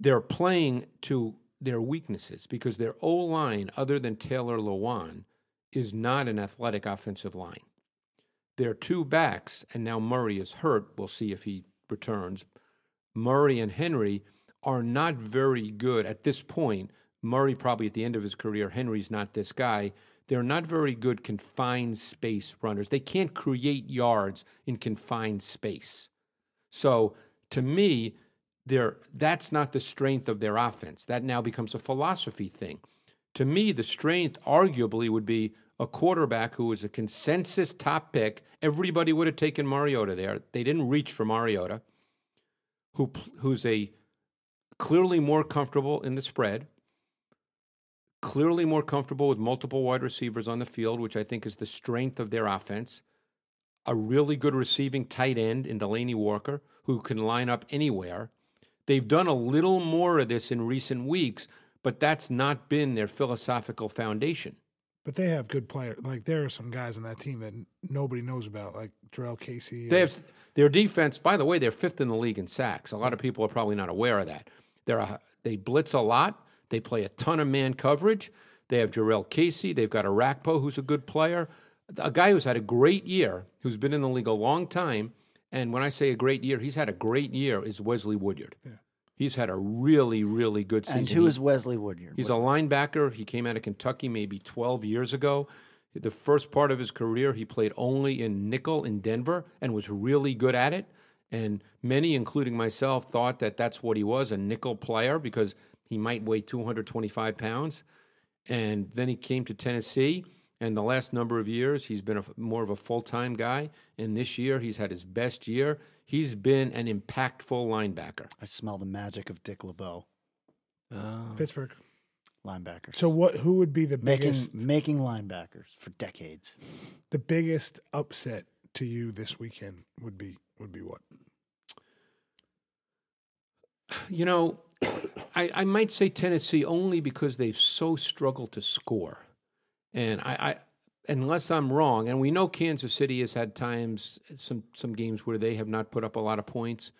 they're playing to their weaknesses because their O line, other than Taylor Lewan, is not an athletic offensive line. Their two backs, and now Murray is hurt. We'll see if he returns. Murray and Henry are not very good at this point. Murray probably at the end of his career. Henry's not this guy. They're not very good confined space runners. They can't create yards in confined space. So to me, they're, that's not the strength of their offense. That now becomes a philosophy thing. To me, the strength arguably would be a quarterback who was a consensus top pick. Everybody would have taken Mariota there. They didn't reach for Mariota, who, who's a clearly more comfortable in the spread, clearly more comfortable with multiple wide receivers on the field, which I think is the strength of their offense. A really good receiving tight end in Delanie Walker, who can line up anywhere. They've done a little more of this in recent weeks, but that's not been their philosophical foundation. But they have good players. Like there are some guys on that team that nobody knows about, like Jurrell Casey. They have their defense. By the way, they're fifth in the league in sacks. A lot of hmm. people are probably not aware of that. They're a, they blitz a lot. They play a ton of man coverage. They have Jurrell Casey. They've got Orakpo, who's a good player, a guy who's had a great year, who's been in the league a long time. And when I say a great year, he's had a great year. Is Wesley Woodyard? Yeah. He's had a really, really good season. And who is Wesley Woodyard? He's a linebacker. He came out of Kentucky maybe 12 years ago. The first part of his career, he played only in nickel in Denver and was really good at it. And many, including myself, thought that that's what he was a nickel player because he might weigh 225 pounds. And then he came to Tennessee. And the last number of years, he's been a, more of a full time guy. And this year, he's had his best year. He's been an impactful linebacker. I smell the magic of Dick LeBeau, Oh. Pittsburgh. linebacker. So what? Who would be the Making biggest making linebackers for decades. the biggest upset to you this weekend? Would be would be what? You know, I, I might say Tennessee only because they've so struggled to score. And I, I, unless I'm wrong, and we know Kansas City has had times, some, some games where they have not put up a lot of points.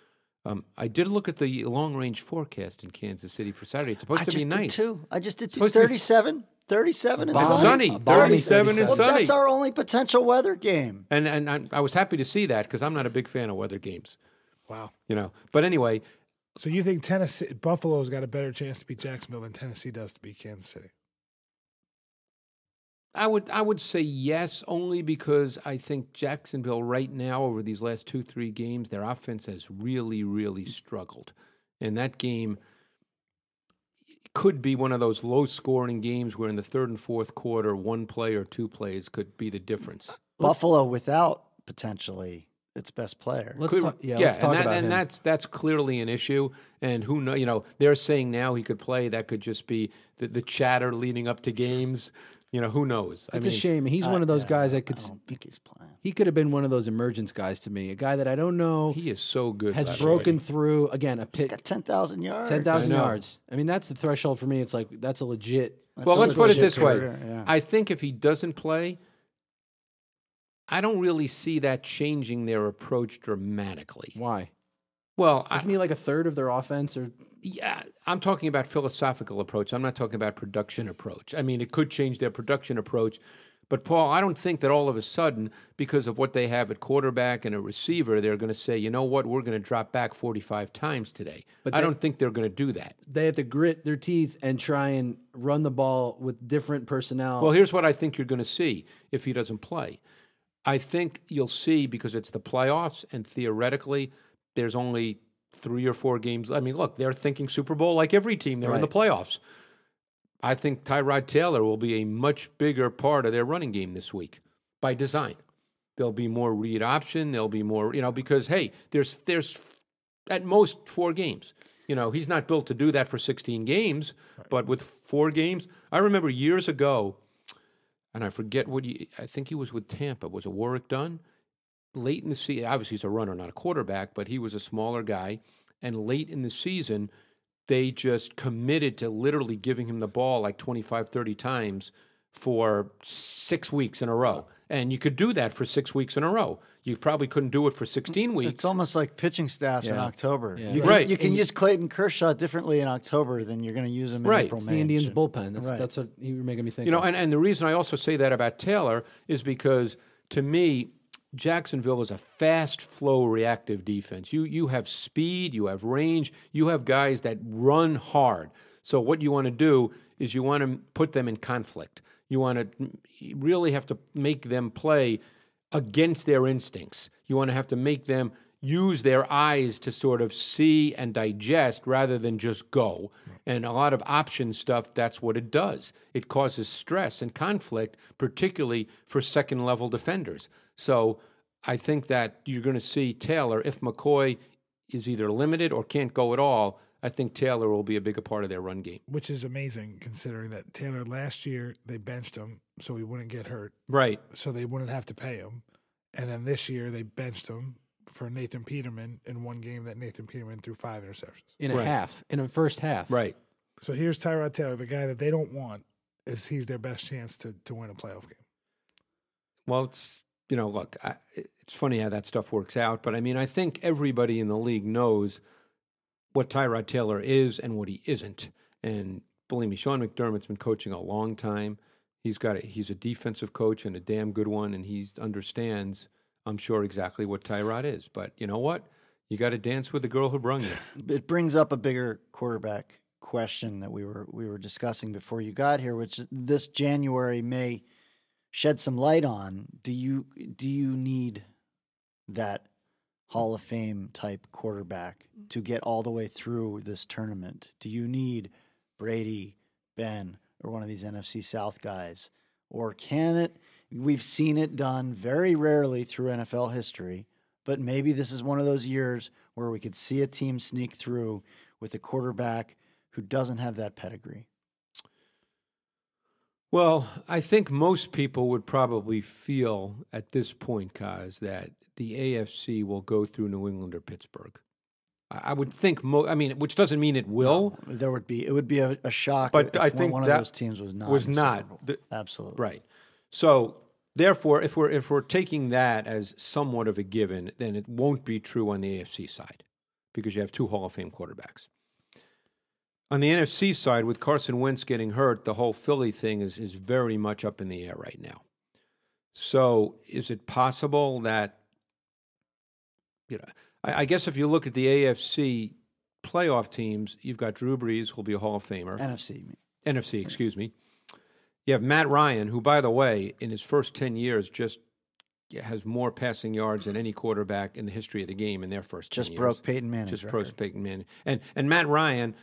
Um, I did look at the long range forecast in Kansas City for Saturday. It's supposed I to just be did nice. too. I just did two. Supposed to be- 37, 37 and Balmy. sunny. sunny, 37 and 37. Well, sunny. that's our only potential weather game. And, and I, I was happy to see that because I'm not a big fan of weather games, Wow. you know. But anyway, So you think Tennessee Buffalo's got a better chance to beat Jacksonville than Tennessee does to beat Kansas City? I would I would say yes, only because I think Jacksonville right now over these last two three games, their offense has really really struggled, and that game could be one of those low scoring games where in the third and fourth quarter, one play or two plays could be the difference. Buffalo without potentially its best player. Let's Could- talk. Yeah, let's talk and, that, about and him. that's that's clearly an issue. And who know? You know, they're saying now he could play. That could just be the, the chatter leading up to games. You know, who knows? it's a shame. He's one of those guys that could. I s- don't think he's playing. He could have been one of those emergence guys to me. A guy that I don't know He is so good. has by the way. broken through again a He's pit got 10,000 yards. ten thousand yards. I mean, that's the threshold for me. It's like that's a legit. That's Well, a let's put it legit this way. yeah. I think if he doesn't play, I don't really see that changing their approach dramatically. Why Well, I, isn't he like a third of their offense? Or yeah, I'm talking about philosophical approach. I'm not talking about production approach. I mean, it could change their production approach. But Paul, I don't think that all of a sudden, because of what they have at quarterback and a receiver, they're going to say, you know what, we're going to drop back 45 times today. But I don't think they're going to do that. they have to grit their teeth and try and run the ball with different personnel. Well, here's what I think you're going to see if he doesn't play. I think you'll see because it's the playoffs, and theoretically, there's only three or four games. I mean, look, they're thinking Super Bowl like every team. They're in the playoffs. I think Tyrod Taylor will be a much bigger part of their running game this week by design. There'll be more read option. There'll be more, you know, because hey, there's there's at most four games. You know, he's not built to do that for 16 games, but with four games, I remember years ago, and I forget what he, I think he was with Tampa. Was it Warrick Dunn? Late in the season, obviously he's a runner, not a quarterback, but he was a smaller guy. and late in the season, they just committed to literally giving him the ball like 25, 30 times for six weeks in a row. And you could do that for six weeks in a row. You probably couldn't do it for 16 weeks. It's almost like pitching staffs in October. Yeah. You can, Right. You can And- use Clayton Kershaw differently in October than you're going to use him in Right. April, It's May. the Indians bullpen. That's Right. that's what you were making me think. You know, of. and, and the reason I also say that about Taylor is because to me, Jacksonville is a fast flow reactive defense. You you have speed, you have range, you have guys that run hard. So what you want to do is you want to put them in conflict. You want to really have to make them play against their instincts. You want to have to make them use their eyes to sort of see and digest rather than just go. And a lot of option stuff, that's what it does. It causes stress and conflict, particularly for second level defenders. So I think that you're going to see Taylor, if McCoy is either limited or can't go at all, I think Taylor will be a bigger part of their run game. which is amazing considering that Taylor last year they benched him so he wouldn't get hurt, Right. so they wouldn't have to pay him, and then this year they benched him for Nathan Peterman in one game that Nathan Peterman threw five interceptions. in a Right. half, in a first half. Right. So here's Tyrod Taylor, the guy that they don't want, is he's their best chance to to win a playoff game. Well, it's you know, look, I, it's funny how that stuff works out, but I mean, I think everybody in the league knows what Tyrod Taylor is and what he isn't. And believe me, Sean McDermott's been coaching a long time. He's got a, he's a defensive coach and a damn good one, and he understands, I'm sure, exactly what Tyrod is. But you know what? You got to dance with the girl who brung you. it brings up a bigger quarterback question that we were we were discussing before you got here, which this January may shed some light on. Do you do you need that Hall of Fame type quarterback mm-hmm. to get all the way through this tournament? Do you need Brady, Ben, or one of these NFC South guys? Or can it we've seen it done very rarely through NFL history, but maybe this is one of those years where we could see a team sneak through with a quarterback who doesn't have that pedigree. Well, I think most people would probably feel at this point, Kaz, that the AFC will go through New England or Pittsburgh. I would think, mo- I mean, which doesn't mean it will, There would be it would be a, a shock But if I one- think one that of those teams was not was in the Super not the- Absolutely. right? So, therefore, if we're if we're taking that as somewhat of a given, then it won't be true on the AFC side because you have two Hall of Fame quarterbacks. On the NFC side, with Carson Wentz getting hurt, the whole Philly thing is is very much up in the air right now. So, is it possible that you know? I, I guess if you look at the AFC playoff teams, you've got Drew Brees, who'll be a Hall of Famer. NFC. NFC, excuse me. You have Matt Ryan, who, by the way, in his first 10 years, just has more passing yards than any quarterback in the history of the game in their first 10 Just years. broke Peyton Manning. Just record. broke Peyton Manning. And, and Matt Ryan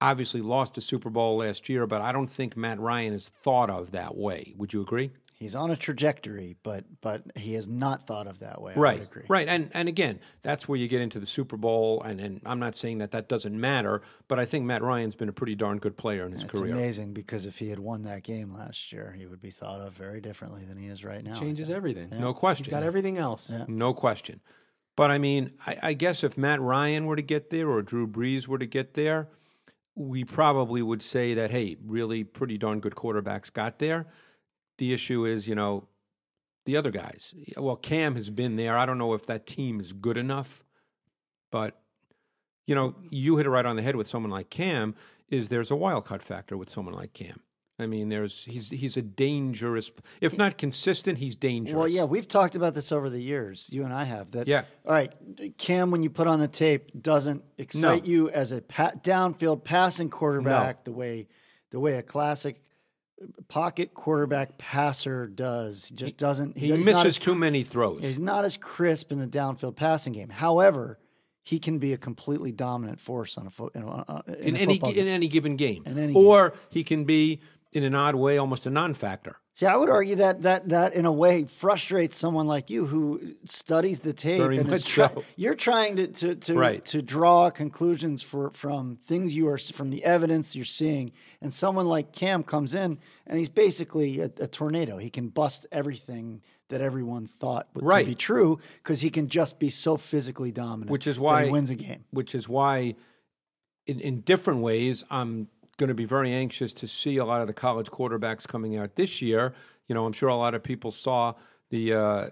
obviously lost the Super Bowl last year, but I don't think Matt Ryan is thought of that way. Would you agree? He's on a trajectory, but but he has not thought of that way. I right would agree. right and and again that's where you get into the super bowl and and i'm not saying that that doesn't matter but i think matt ryan's been a pretty darn good player in his It's career amazing because if he had won that game last year, he would be thought of very differently than he is right now. I Changes think. everything. no He's question got everything else. no question but i mean I, I guess if matt ryan were to get there or drew brees were to get there we probably would say that hey really pretty darn good quarterbacks got there the issue is you know the other guys well cam has been there i don't know if that team is good enough but you know, you hit it right on the head with someone like Cam. Is there's a wild card factor with someone like Cam? I mean, there's he's he's a dangerous, if not consistent, he's dangerous. Well, yeah, we've talked about this over the years. You and I have that. Yeah. All right, Cam, when you put on the tape, doesn't excite No. you as a pa- downfield passing quarterback the way the way a classic pocket quarterback passer does. He just doesn't. he not misses as too many throws. He's not as crisp in the downfield passing game. However, he can be a completely dominant force on a in, a, uh, in, in a any football in any given game, any or he can be in an odd way almost a non-factor. See, I would argue that that that in a way frustrates someone like you who studies the tape Very and is much try- so. you're trying to to to, Right. to draw conclusions for from things you are from the evidence you're seeing, and someone like Cam comes in and he's basically a, a tornado. He can bust everything that everyone thought would Right. to be true because he can just be so physically dominant, Which is why he wins a game. which is why in, in different ways i'm going to be very anxious to see a lot of the college quarterbacks coming out this year you know i'm sure a lot of people saw the uh,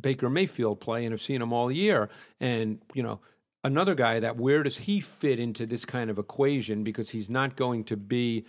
baker mayfield play and have seen him all year and you know another guy that where does he fit into this kind of equation because he's not going to be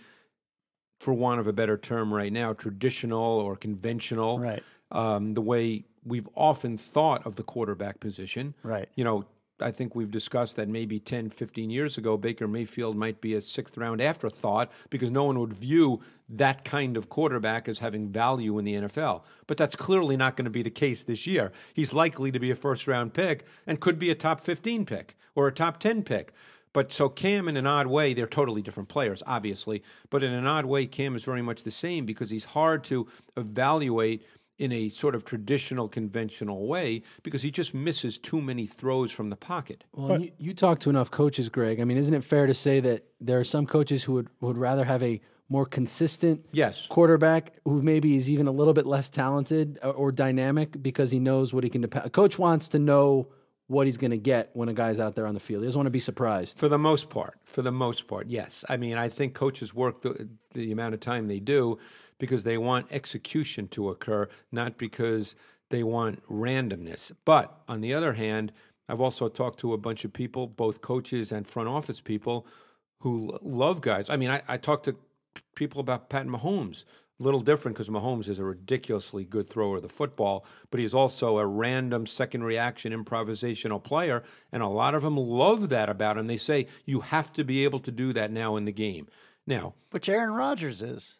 for want of a better term right now traditional or conventional Right. um, the way we've often thought of the quarterback position Right. you know, I think we've discussed that maybe 10, 15 years ago, Baker Mayfield might be a sixth round afterthought because no one would view that kind of quarterback as having value in the NFL. But that's clearly not going to be the case this year. He's likely to be a first round pick and could be a top 15 pick or a top 10 pick. But so Cam, in an odd way, they're totally different players, obviously. But in an odd way, Cam is very much the same because he's hard to evaluate in a sort of traditional, conventional way because he just misses too many throws from the pocket. Well, you, you talk to enough coaches, Greg. I mean, isn't it fair to say that there are some coaches who would, would rather have a more consistent Yes. quarterback who maybe is even a little bit less talented or, or dynamic because he knows what he can depend. A coach wants to know what he's going to get when a guy's out there on the field. He doesn't want to be surprised. For the most part, for the most part, yes. I mean, I think coaches work the, the amount of time they do because they want execution to occur, not because they want randomness. But on the other hand, I've also talked to a bunch of people, both coaches and front office people, who love guys. I mean, I, I talked to people about Pat Mahomes. A little different because Mahomes is a ridiculously good thrower of the football, but he's also a random second reaction improvisational player, and a lot of them love that about him. They say you have to be able to do that now in the game. Now, Which Aaron Rodgers is.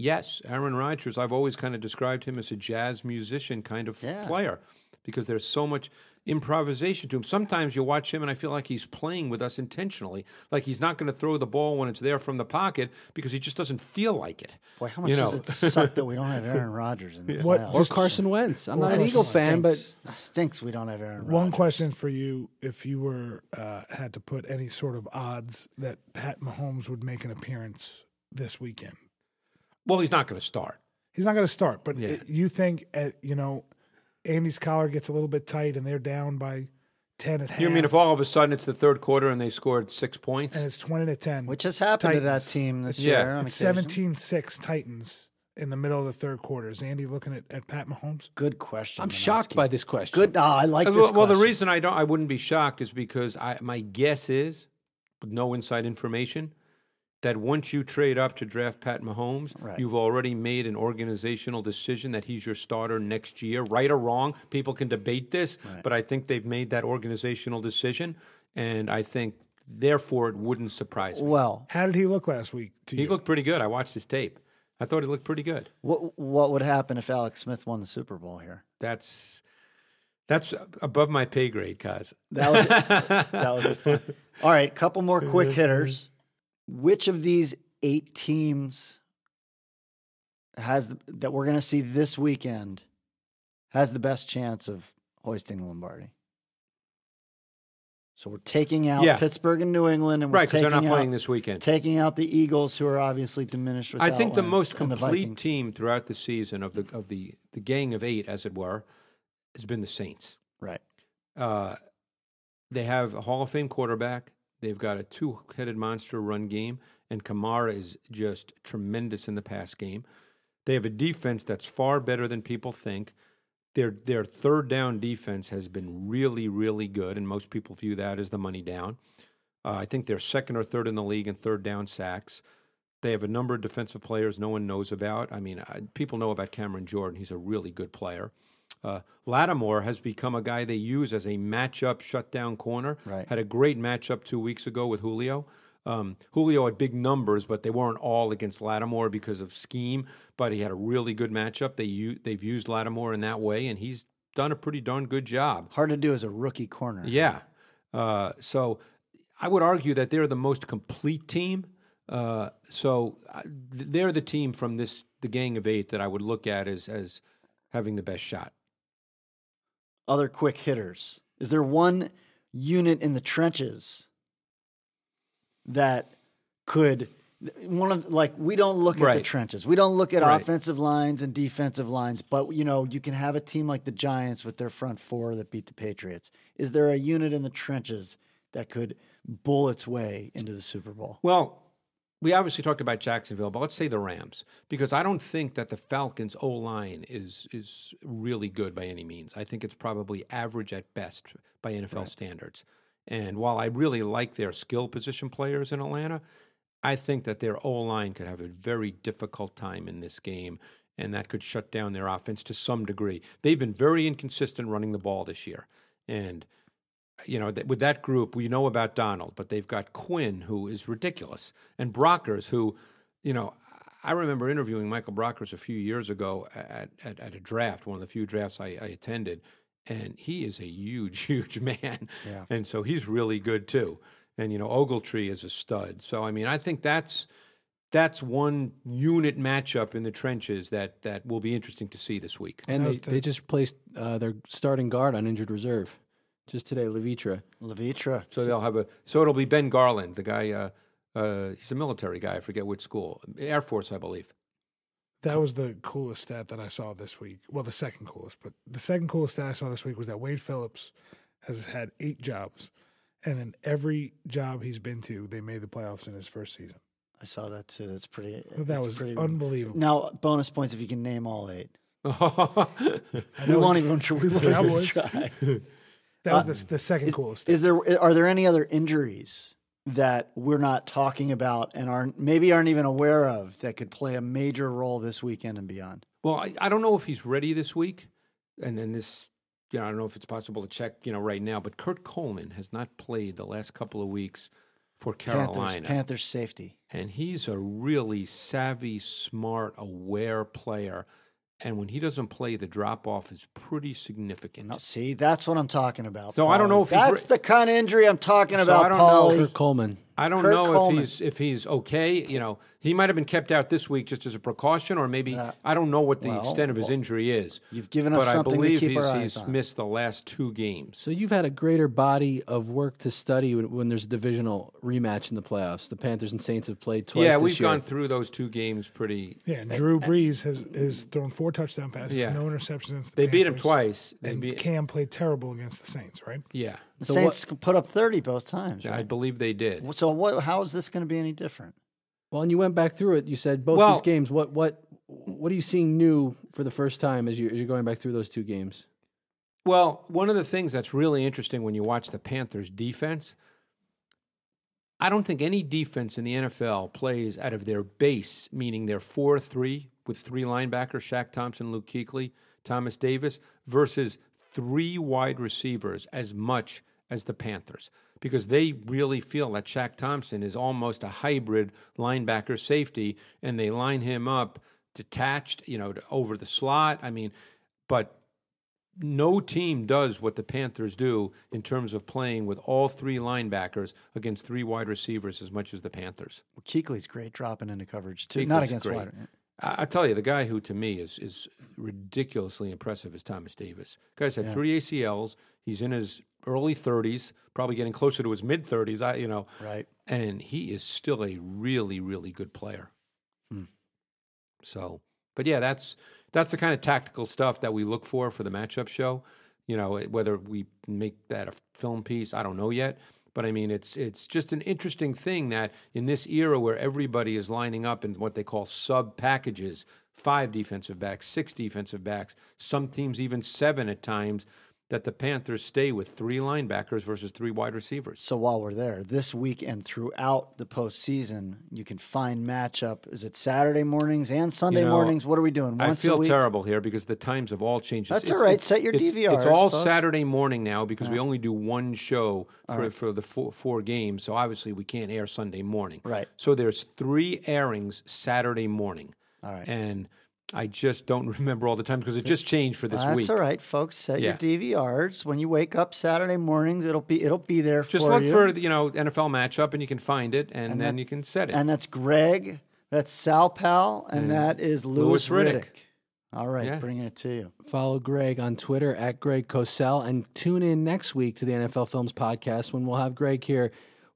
Yes, Aaron Rodgers. I've always kind of described him as a jazz musician kind of Yeah. player because there's so much improvisation to him. Sometimes you watch him and I feel like he's playing with us intentionally. Like he's not going to throw the ball when it's there from the pocket because he just doesn't feel like it. Boy, how much You does know. it suck that we don't have Aaron Rodgers in the What- playoffs? Or Carson Wentz. I'm not an Eagle fan, but stinks. stinks we don't have Aaron Rodgers. One question for you: If you were uh, had to put any sort of odds that Pat Mahomes would make an appearance this weekend, Well, he's not going to start. he's not going to start. But Yeah. you think, uh, you know, Andy's collar gets a little bit tight, and they're down by ten at half. You mean if all of a sudden it's the third quarter and they scored six points? and it's twenty to ten, Which has happened to that team this Yeah. year. on it's 17-6 Titans in the middle of the third quarter. Is Andy looking at, at Pat Mahomes? Good question. I'm shocked by this question. Good. Oh, I like Uh, this. well, well, the reason I don't, I wouldn't be shocked is because I, my guess is, with no inside information, that once you trade up to draft Pat Mahomes, Right. you've already made an organizational decision that he's your starter next year. Right or wrong, people can debate this, but I think they've made that organizational decision, and I think therefore it wouldn't surprise me. Well, How did he look last week to He you? looked pretty good. I watched his tape. I thought he looked pretty good. what what would happen if Alex Smith won the Super Bowl here? That's that's above my pay grade, guys. That would that would be fun. All right, couple more quick hitters. Which of these eight teams has the, that we're going to see this weekend has the best chance of hoisting Lombardi? So we're taking out Yeah. Pittsburgh and New England, and we're Right, because they're taking not playing out, this weekend. taking out the Eagles, who are obviously diminished. I think the most and the complete team throughout the season of the of the the gang of eight, as it were, has been the Saints. right? Uh, they have a Hall of Fame quarterback. They've got a two-headed monster run game, and Kamara is just tremendous in the pass game. They have a defense that's far better than people think. Their their third down defense has been really really good, and most people view that as the money down. Uh, I think they're second or third in the league in third down sacks. They have a number of defensive players no one knows about. I mean, I, people know about Cameron Jordan. He's a really good player. Uh, Lattimore has become a guy they use as a matchup shutdown corner. Right. Had a great matchup two weeks ago with Julio. Um, Julio had big numbers, but they weren't all against Lattimore because of scheme. But he had a really good matchup. They u- they've used Lattimore in that way, and he's done a pretty darn good job. Hard to do as a rookie corner. Yeah. Uh, so I would argue that they're the most complete team Uh, so they're the team from this the gang of eight that I would look at as as having the best shot. Other quick hitters. Is there one unit in the trenches that could one of like we don't look at the trenches. We don't look at Right. offensive lines and defensive lines, but you know, you can have a team like the Giants with their front four that beat the Patriots. Is there a unit in the trenches that could bull its way into the Super Bowl? Well, we obviously talked about Jacksonville, but let's say the Rams because I don't think that the Falcons' O line is is really good by any means. I think it's probably average at best by NFL standards. And while I really like their skill position players in Atlanta, I think that their O line could have a very difficult time in this game, and that could shut down their offense to some degree. They've been very inconsistent running the ball this year, and you know, th- with that group, we know about Donald, but they've got Quinn, who is ridiculous, and Brockers, who, you know, I remember interviewing Michael Brockers a few years ago at, at, at a draft, one of the few drafts I, I attended, and he is a huge, huge man. Yeah. And so he's really good too. And, you know, Ogletree is a stud. So, I mean, I think that's that's one unit matchup in the trenches that, that will be interesting to see this week. And they, they just placed uh, their starting guard on injured reserve just today, Levitre. Levitre. So they'll have a. So it'll be Ben Garland, the guy. Uh, uh, he's a military guy. I forget which school, Air Force, I believe. That was the coolest stat that I saw this week. Well, the second coolest, but the second coolest stat I saw this week was that Wade Phillips has had eight jobs, and in every job he's been to, they made the playoffs in his first season. I saw that too. That's pretty. That that's was pretty. unbelievable. Now, bonus points if you can name all eight. I We won't even. We won't even try. that was uh, the, the second coolest. Stat. Is there? Are there any other injuries that we're not talking about and aren't maybe aren't even aware of that could play a major role this weekend and beyond? well, I, I don't know if he's ready this week, and then this. You know, I don't know if it's possible to check. You know, right now, but Kurt Coleman has not played the last couple of weeks for Carolina, Panthers. Panthers safety. and he's a really savvy, smart, aware player. And when he doesn't play, the drop off is pretty significant. Now, see, that's what I'm talking about. So I don't know if he's that's re- the kind of injury I'm talking So about, I don't know Paulie. Kurt Coleman. I don't Kurt know Coleman. if he's if he's okay. You know, he might have been kept out this week just as a precaution, or maybe I don't know what the well, extent of his injury is. You've given us but I something to believe keep he's, our eyes he's on. missed the last two games. So you've had a greater body of work to study when, when there's a divisional rematch in the playoffs. The Panthers and Saints have played twice. yeah, this we've year. gone through those two games pretty. yeah, and Drew Brees has has thrown four touchdown passes, Yeah. no interceptions against the They beat him twice. They And beat, Cam played terrible against the Saints, right? yeah, the So Saints put up 30 both times. I Right? believe they did. So what? How is this going to be any different? Well, and you went back through it. You said both Well- these games. What what what are you seeing new for the first time as you as you're going back through those two games? Well, one of the things that's really interesting when you watch the Panthers defense, I don't think any defense in the NFL plays out of their base, meaning their 4 3 with three linebackers, Shaq Thompson, Luke Kuechly, Thomas Davis, versus three wide receivers as much as the Panthers. Because they really feel that Shaq Thompson is almost a hybrid linebacker safety, and they line him up detached, you know, over the slot. I mean, but no team does what the Panthers do in terms of playing with all three linebackers against three wide receivers as much as the Panthers. Well, Kuechly's great dropping into coverage too. Not against great. wide. I, I tell you, the guy who to me is is ridiculously impressive is Thomas Davis. Guy's had three ACLs. He's in his early 30s, probably getting closer to his mid 30s. I, you know, Right. and he is still a really, really good player. Hmm. So, but yeah, that's that's the kind of tactical stuff that we look for for the matchup show. You know, whether we make that a film piece, I don't know yet. But I mean, it's it's just an interesting thing that in this era where everybody is lining up in what they call sub packages, five defensive backs, six defensive backs, some teams even seven at times, that the Panthers stay with three linebackers versus three wide receivers. So while we're there, this week and throughout the postseason, you can find matchup. Is it Saturday mornings and Sunday You know, mornings? What are we doing? I Once feel a week? terrible here because the times have all changed. That's all right. Set your it's, DVRs, It's all folks. Saturday morning now because we only do one show for, for the four, four games. So obviously we can't air Sunday morning. Right. So there's three airings Saturday morning. All right. And I just don't remember all the time because it just changed for this That's week. That's all right, folks. Set Yeah. your DVRs when you wake up Saturday mornings. It'll be it'll be there Just for you. Just look you. for you know NFL matchup and you can find it, and, then that- you can set it. and that's Greg. That's Sal Pal, and that is Lewis, Louis Riddick. Riddick. All right, Yeah. bringing it to you. Follow Greg on Twitter at Greg Cosell and tune in next week to the NFL Films podcast when we'll have Greg here.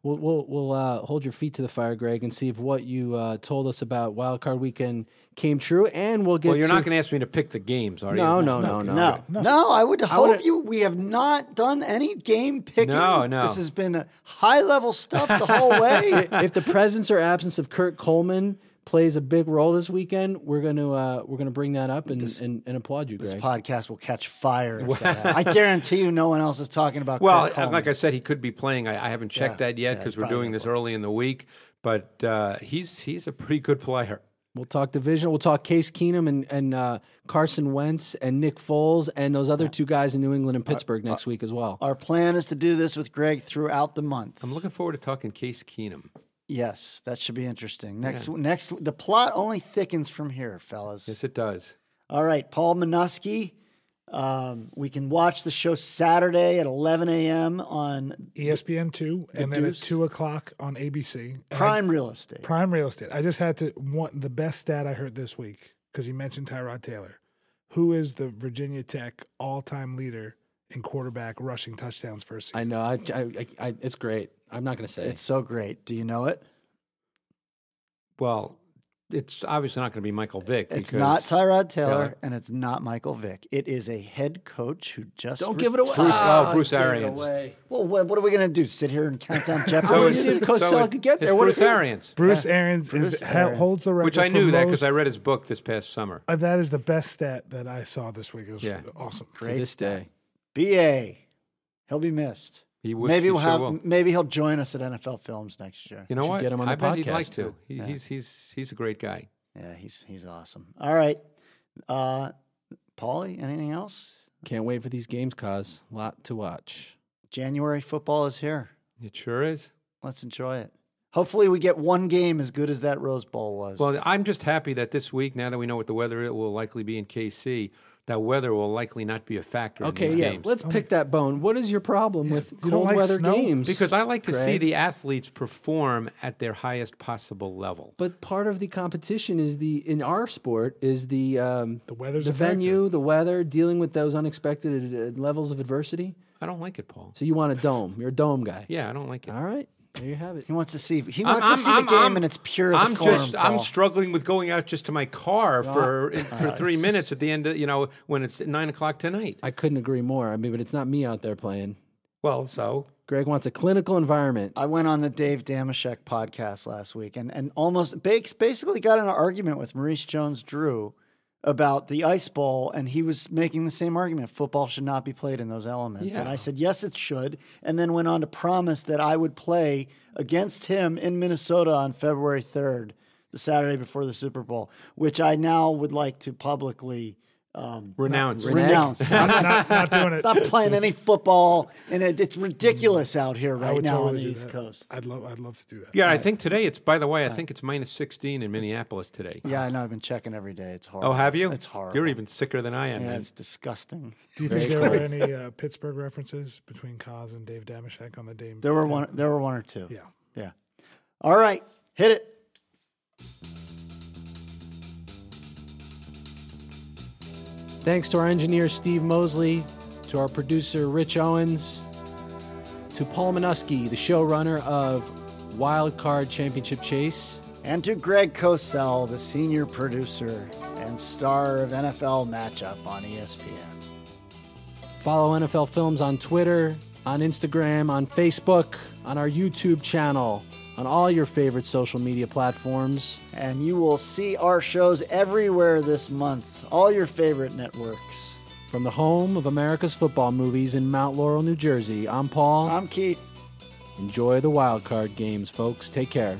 We'll we'll, we'll uh, hold your feet to the fire, Greg, and see if what you uh, told us about Wild Card Weekend came true. And we'll get. well, you're to, not going to ask me to pick the games, are No, you? no, no, no. No, no, No, I would hope would've- you. We have not done any game picking. No, no. This has been high level stuff the whole way. if the presence or absence of Kurt Coleman plays a big role this weekend, we're gonna uh, we're gonna bring that up and, and, and applaud you, Greg. this podcast will catch fire. if that. I guarantee you, no one else is talking about. Well, Kurt like I said, he could be playing. I, I haven't checked Yeah, that yet because he's we're doing this early in the week. But uh, he's he's a pretty good player. We'll talk division. We'll talk Case Keenum and and uh, Carson Wentz and Nick Foles and those other two guys in New England and Pittsburgh next week as well. Our plan is to do this with Greg throughout the month. I'm looking forward to talking Case Keenum. Yes, that should be interesting. Next, next, the plot only thickens from here, fellas. Yes, it does. All right, Paul Monusky. Um, we can watch the show Saturday at 11 a.m. on ESPN two, and then at two o'clock on ABC. And I- Prime Real Estate. Prime Real Estate. I just had to want the best stat I heard this week because he mentioned Tyrod Taylor, who is the Virginia Tech all-time leader in quarterback rushing touchdowns first season. I know. I, I, I, I, it's great. I'm not going to say. It's so great. Do you know it? Well, it's obviously not going to be Michael Vick. It's not Tyrod Taylor, Taylor? and it's not Michael Vick. It is a head coach who just Don't give it away. retired. Ah, Bruce give Arians. away. Well, what, what are we going to do? Sit here and count down Jeopardy? wanna it's- see if Cosell it's- could get there. What Bruce if Arians, Bruce Arians Bruce is, ha- Arians. holds the record. which I for knew that because I read his book this past summer. Uh, that is the best stat that I saw this week. It was Yeah. awesome. To Great this day. BA. He'll be missed. He was, maybe he we'll sure have. will. Maybe he'll join us at NFL Films next year. You know what? get him on I the bet he'd like to. too. He, He's he's he's a great guy. Yeah, he's he's awesome. All right, uh, Paulie. Anything else? Can't wait for these games, cause lot to watch. January football is here. It sure is. Let's enjoy it. Hopefully, we get one game as good as that Rose Bowl was. Well, I'm just happy that this week, now that we know what the weather it will likely be in KC, that weather will likely not be a factor Okay, in these yeah. games. Let's pick that bone. What is your problem with you cold like weather snow? games? because I like to see the athletes perform at their highest possible level. But part of the competition is the in our sport is the um, The weather's the a factor. venue, the weather, dealing with those unexpected uh, levels of adversity. I don't like it, Paul. So you want a dome? You're a dome guy. Yeah, I don't like it. All right, there you have it. he wants to see. He I'm- wants to see I'm- the game I'm- in its purest I'm form. just I'm struggling with going out just to my car for uh, for three minutes at the end of you know when it's nine o'clock tonight. I couldn't agree more. I mean, but it's not me out there playing. Well, so Greg wants a clinical environment. I went on the Dave Dameshek podcast last week and, and almost basically got in an argument with Maurice Jones Drew about the ice ball, and he was making the same argument. Football should not be played in those elements. And I said, yes, it should. And then went on to promise that I would play against him in Minnesota on February 3rd, the Saturday before the Super Bowl, which I now would like to publicly um, renounce. Reneg. renounce. I'm not, not, not doing it. not playing any football, and it, it's ridiculous out here right would now on the East that. Coast. I'd love. I'd love to do that. Yeah, I think today it's. By the way, I think it's minus sixteen in Minneapolis today. Yeah, I know. I've been checking every day. It's hard. Oh, have you? It's hard. You're even sicker than I am. Yeah, then. it's disgusting. Do you think there were any uh, Pittsburgh references between Kaz and Dave Dameshek on the Dame? There were one. There were one or two. Yeah. Yeah. All right, hit it. Thanks to our engineer Steve Mosley, to our producer Rich Owens, to Paul Monusky, the showrunner of Wild Card Championship Chase. And to Greg Cosell, the senior producer and star of NFL Matchup on ESPN. Follow NFL Films on Twitter, on Instagram, on Facebook, on our YouTube channel, on all your favorite social media platforms. And you will see our shows everywhere this month, all your favorite networks. From the home of America's football movies in Mount Laurel, New Jersey, I'm Paul. I'm Keith. Enjoy the wild card games, folks. Take care.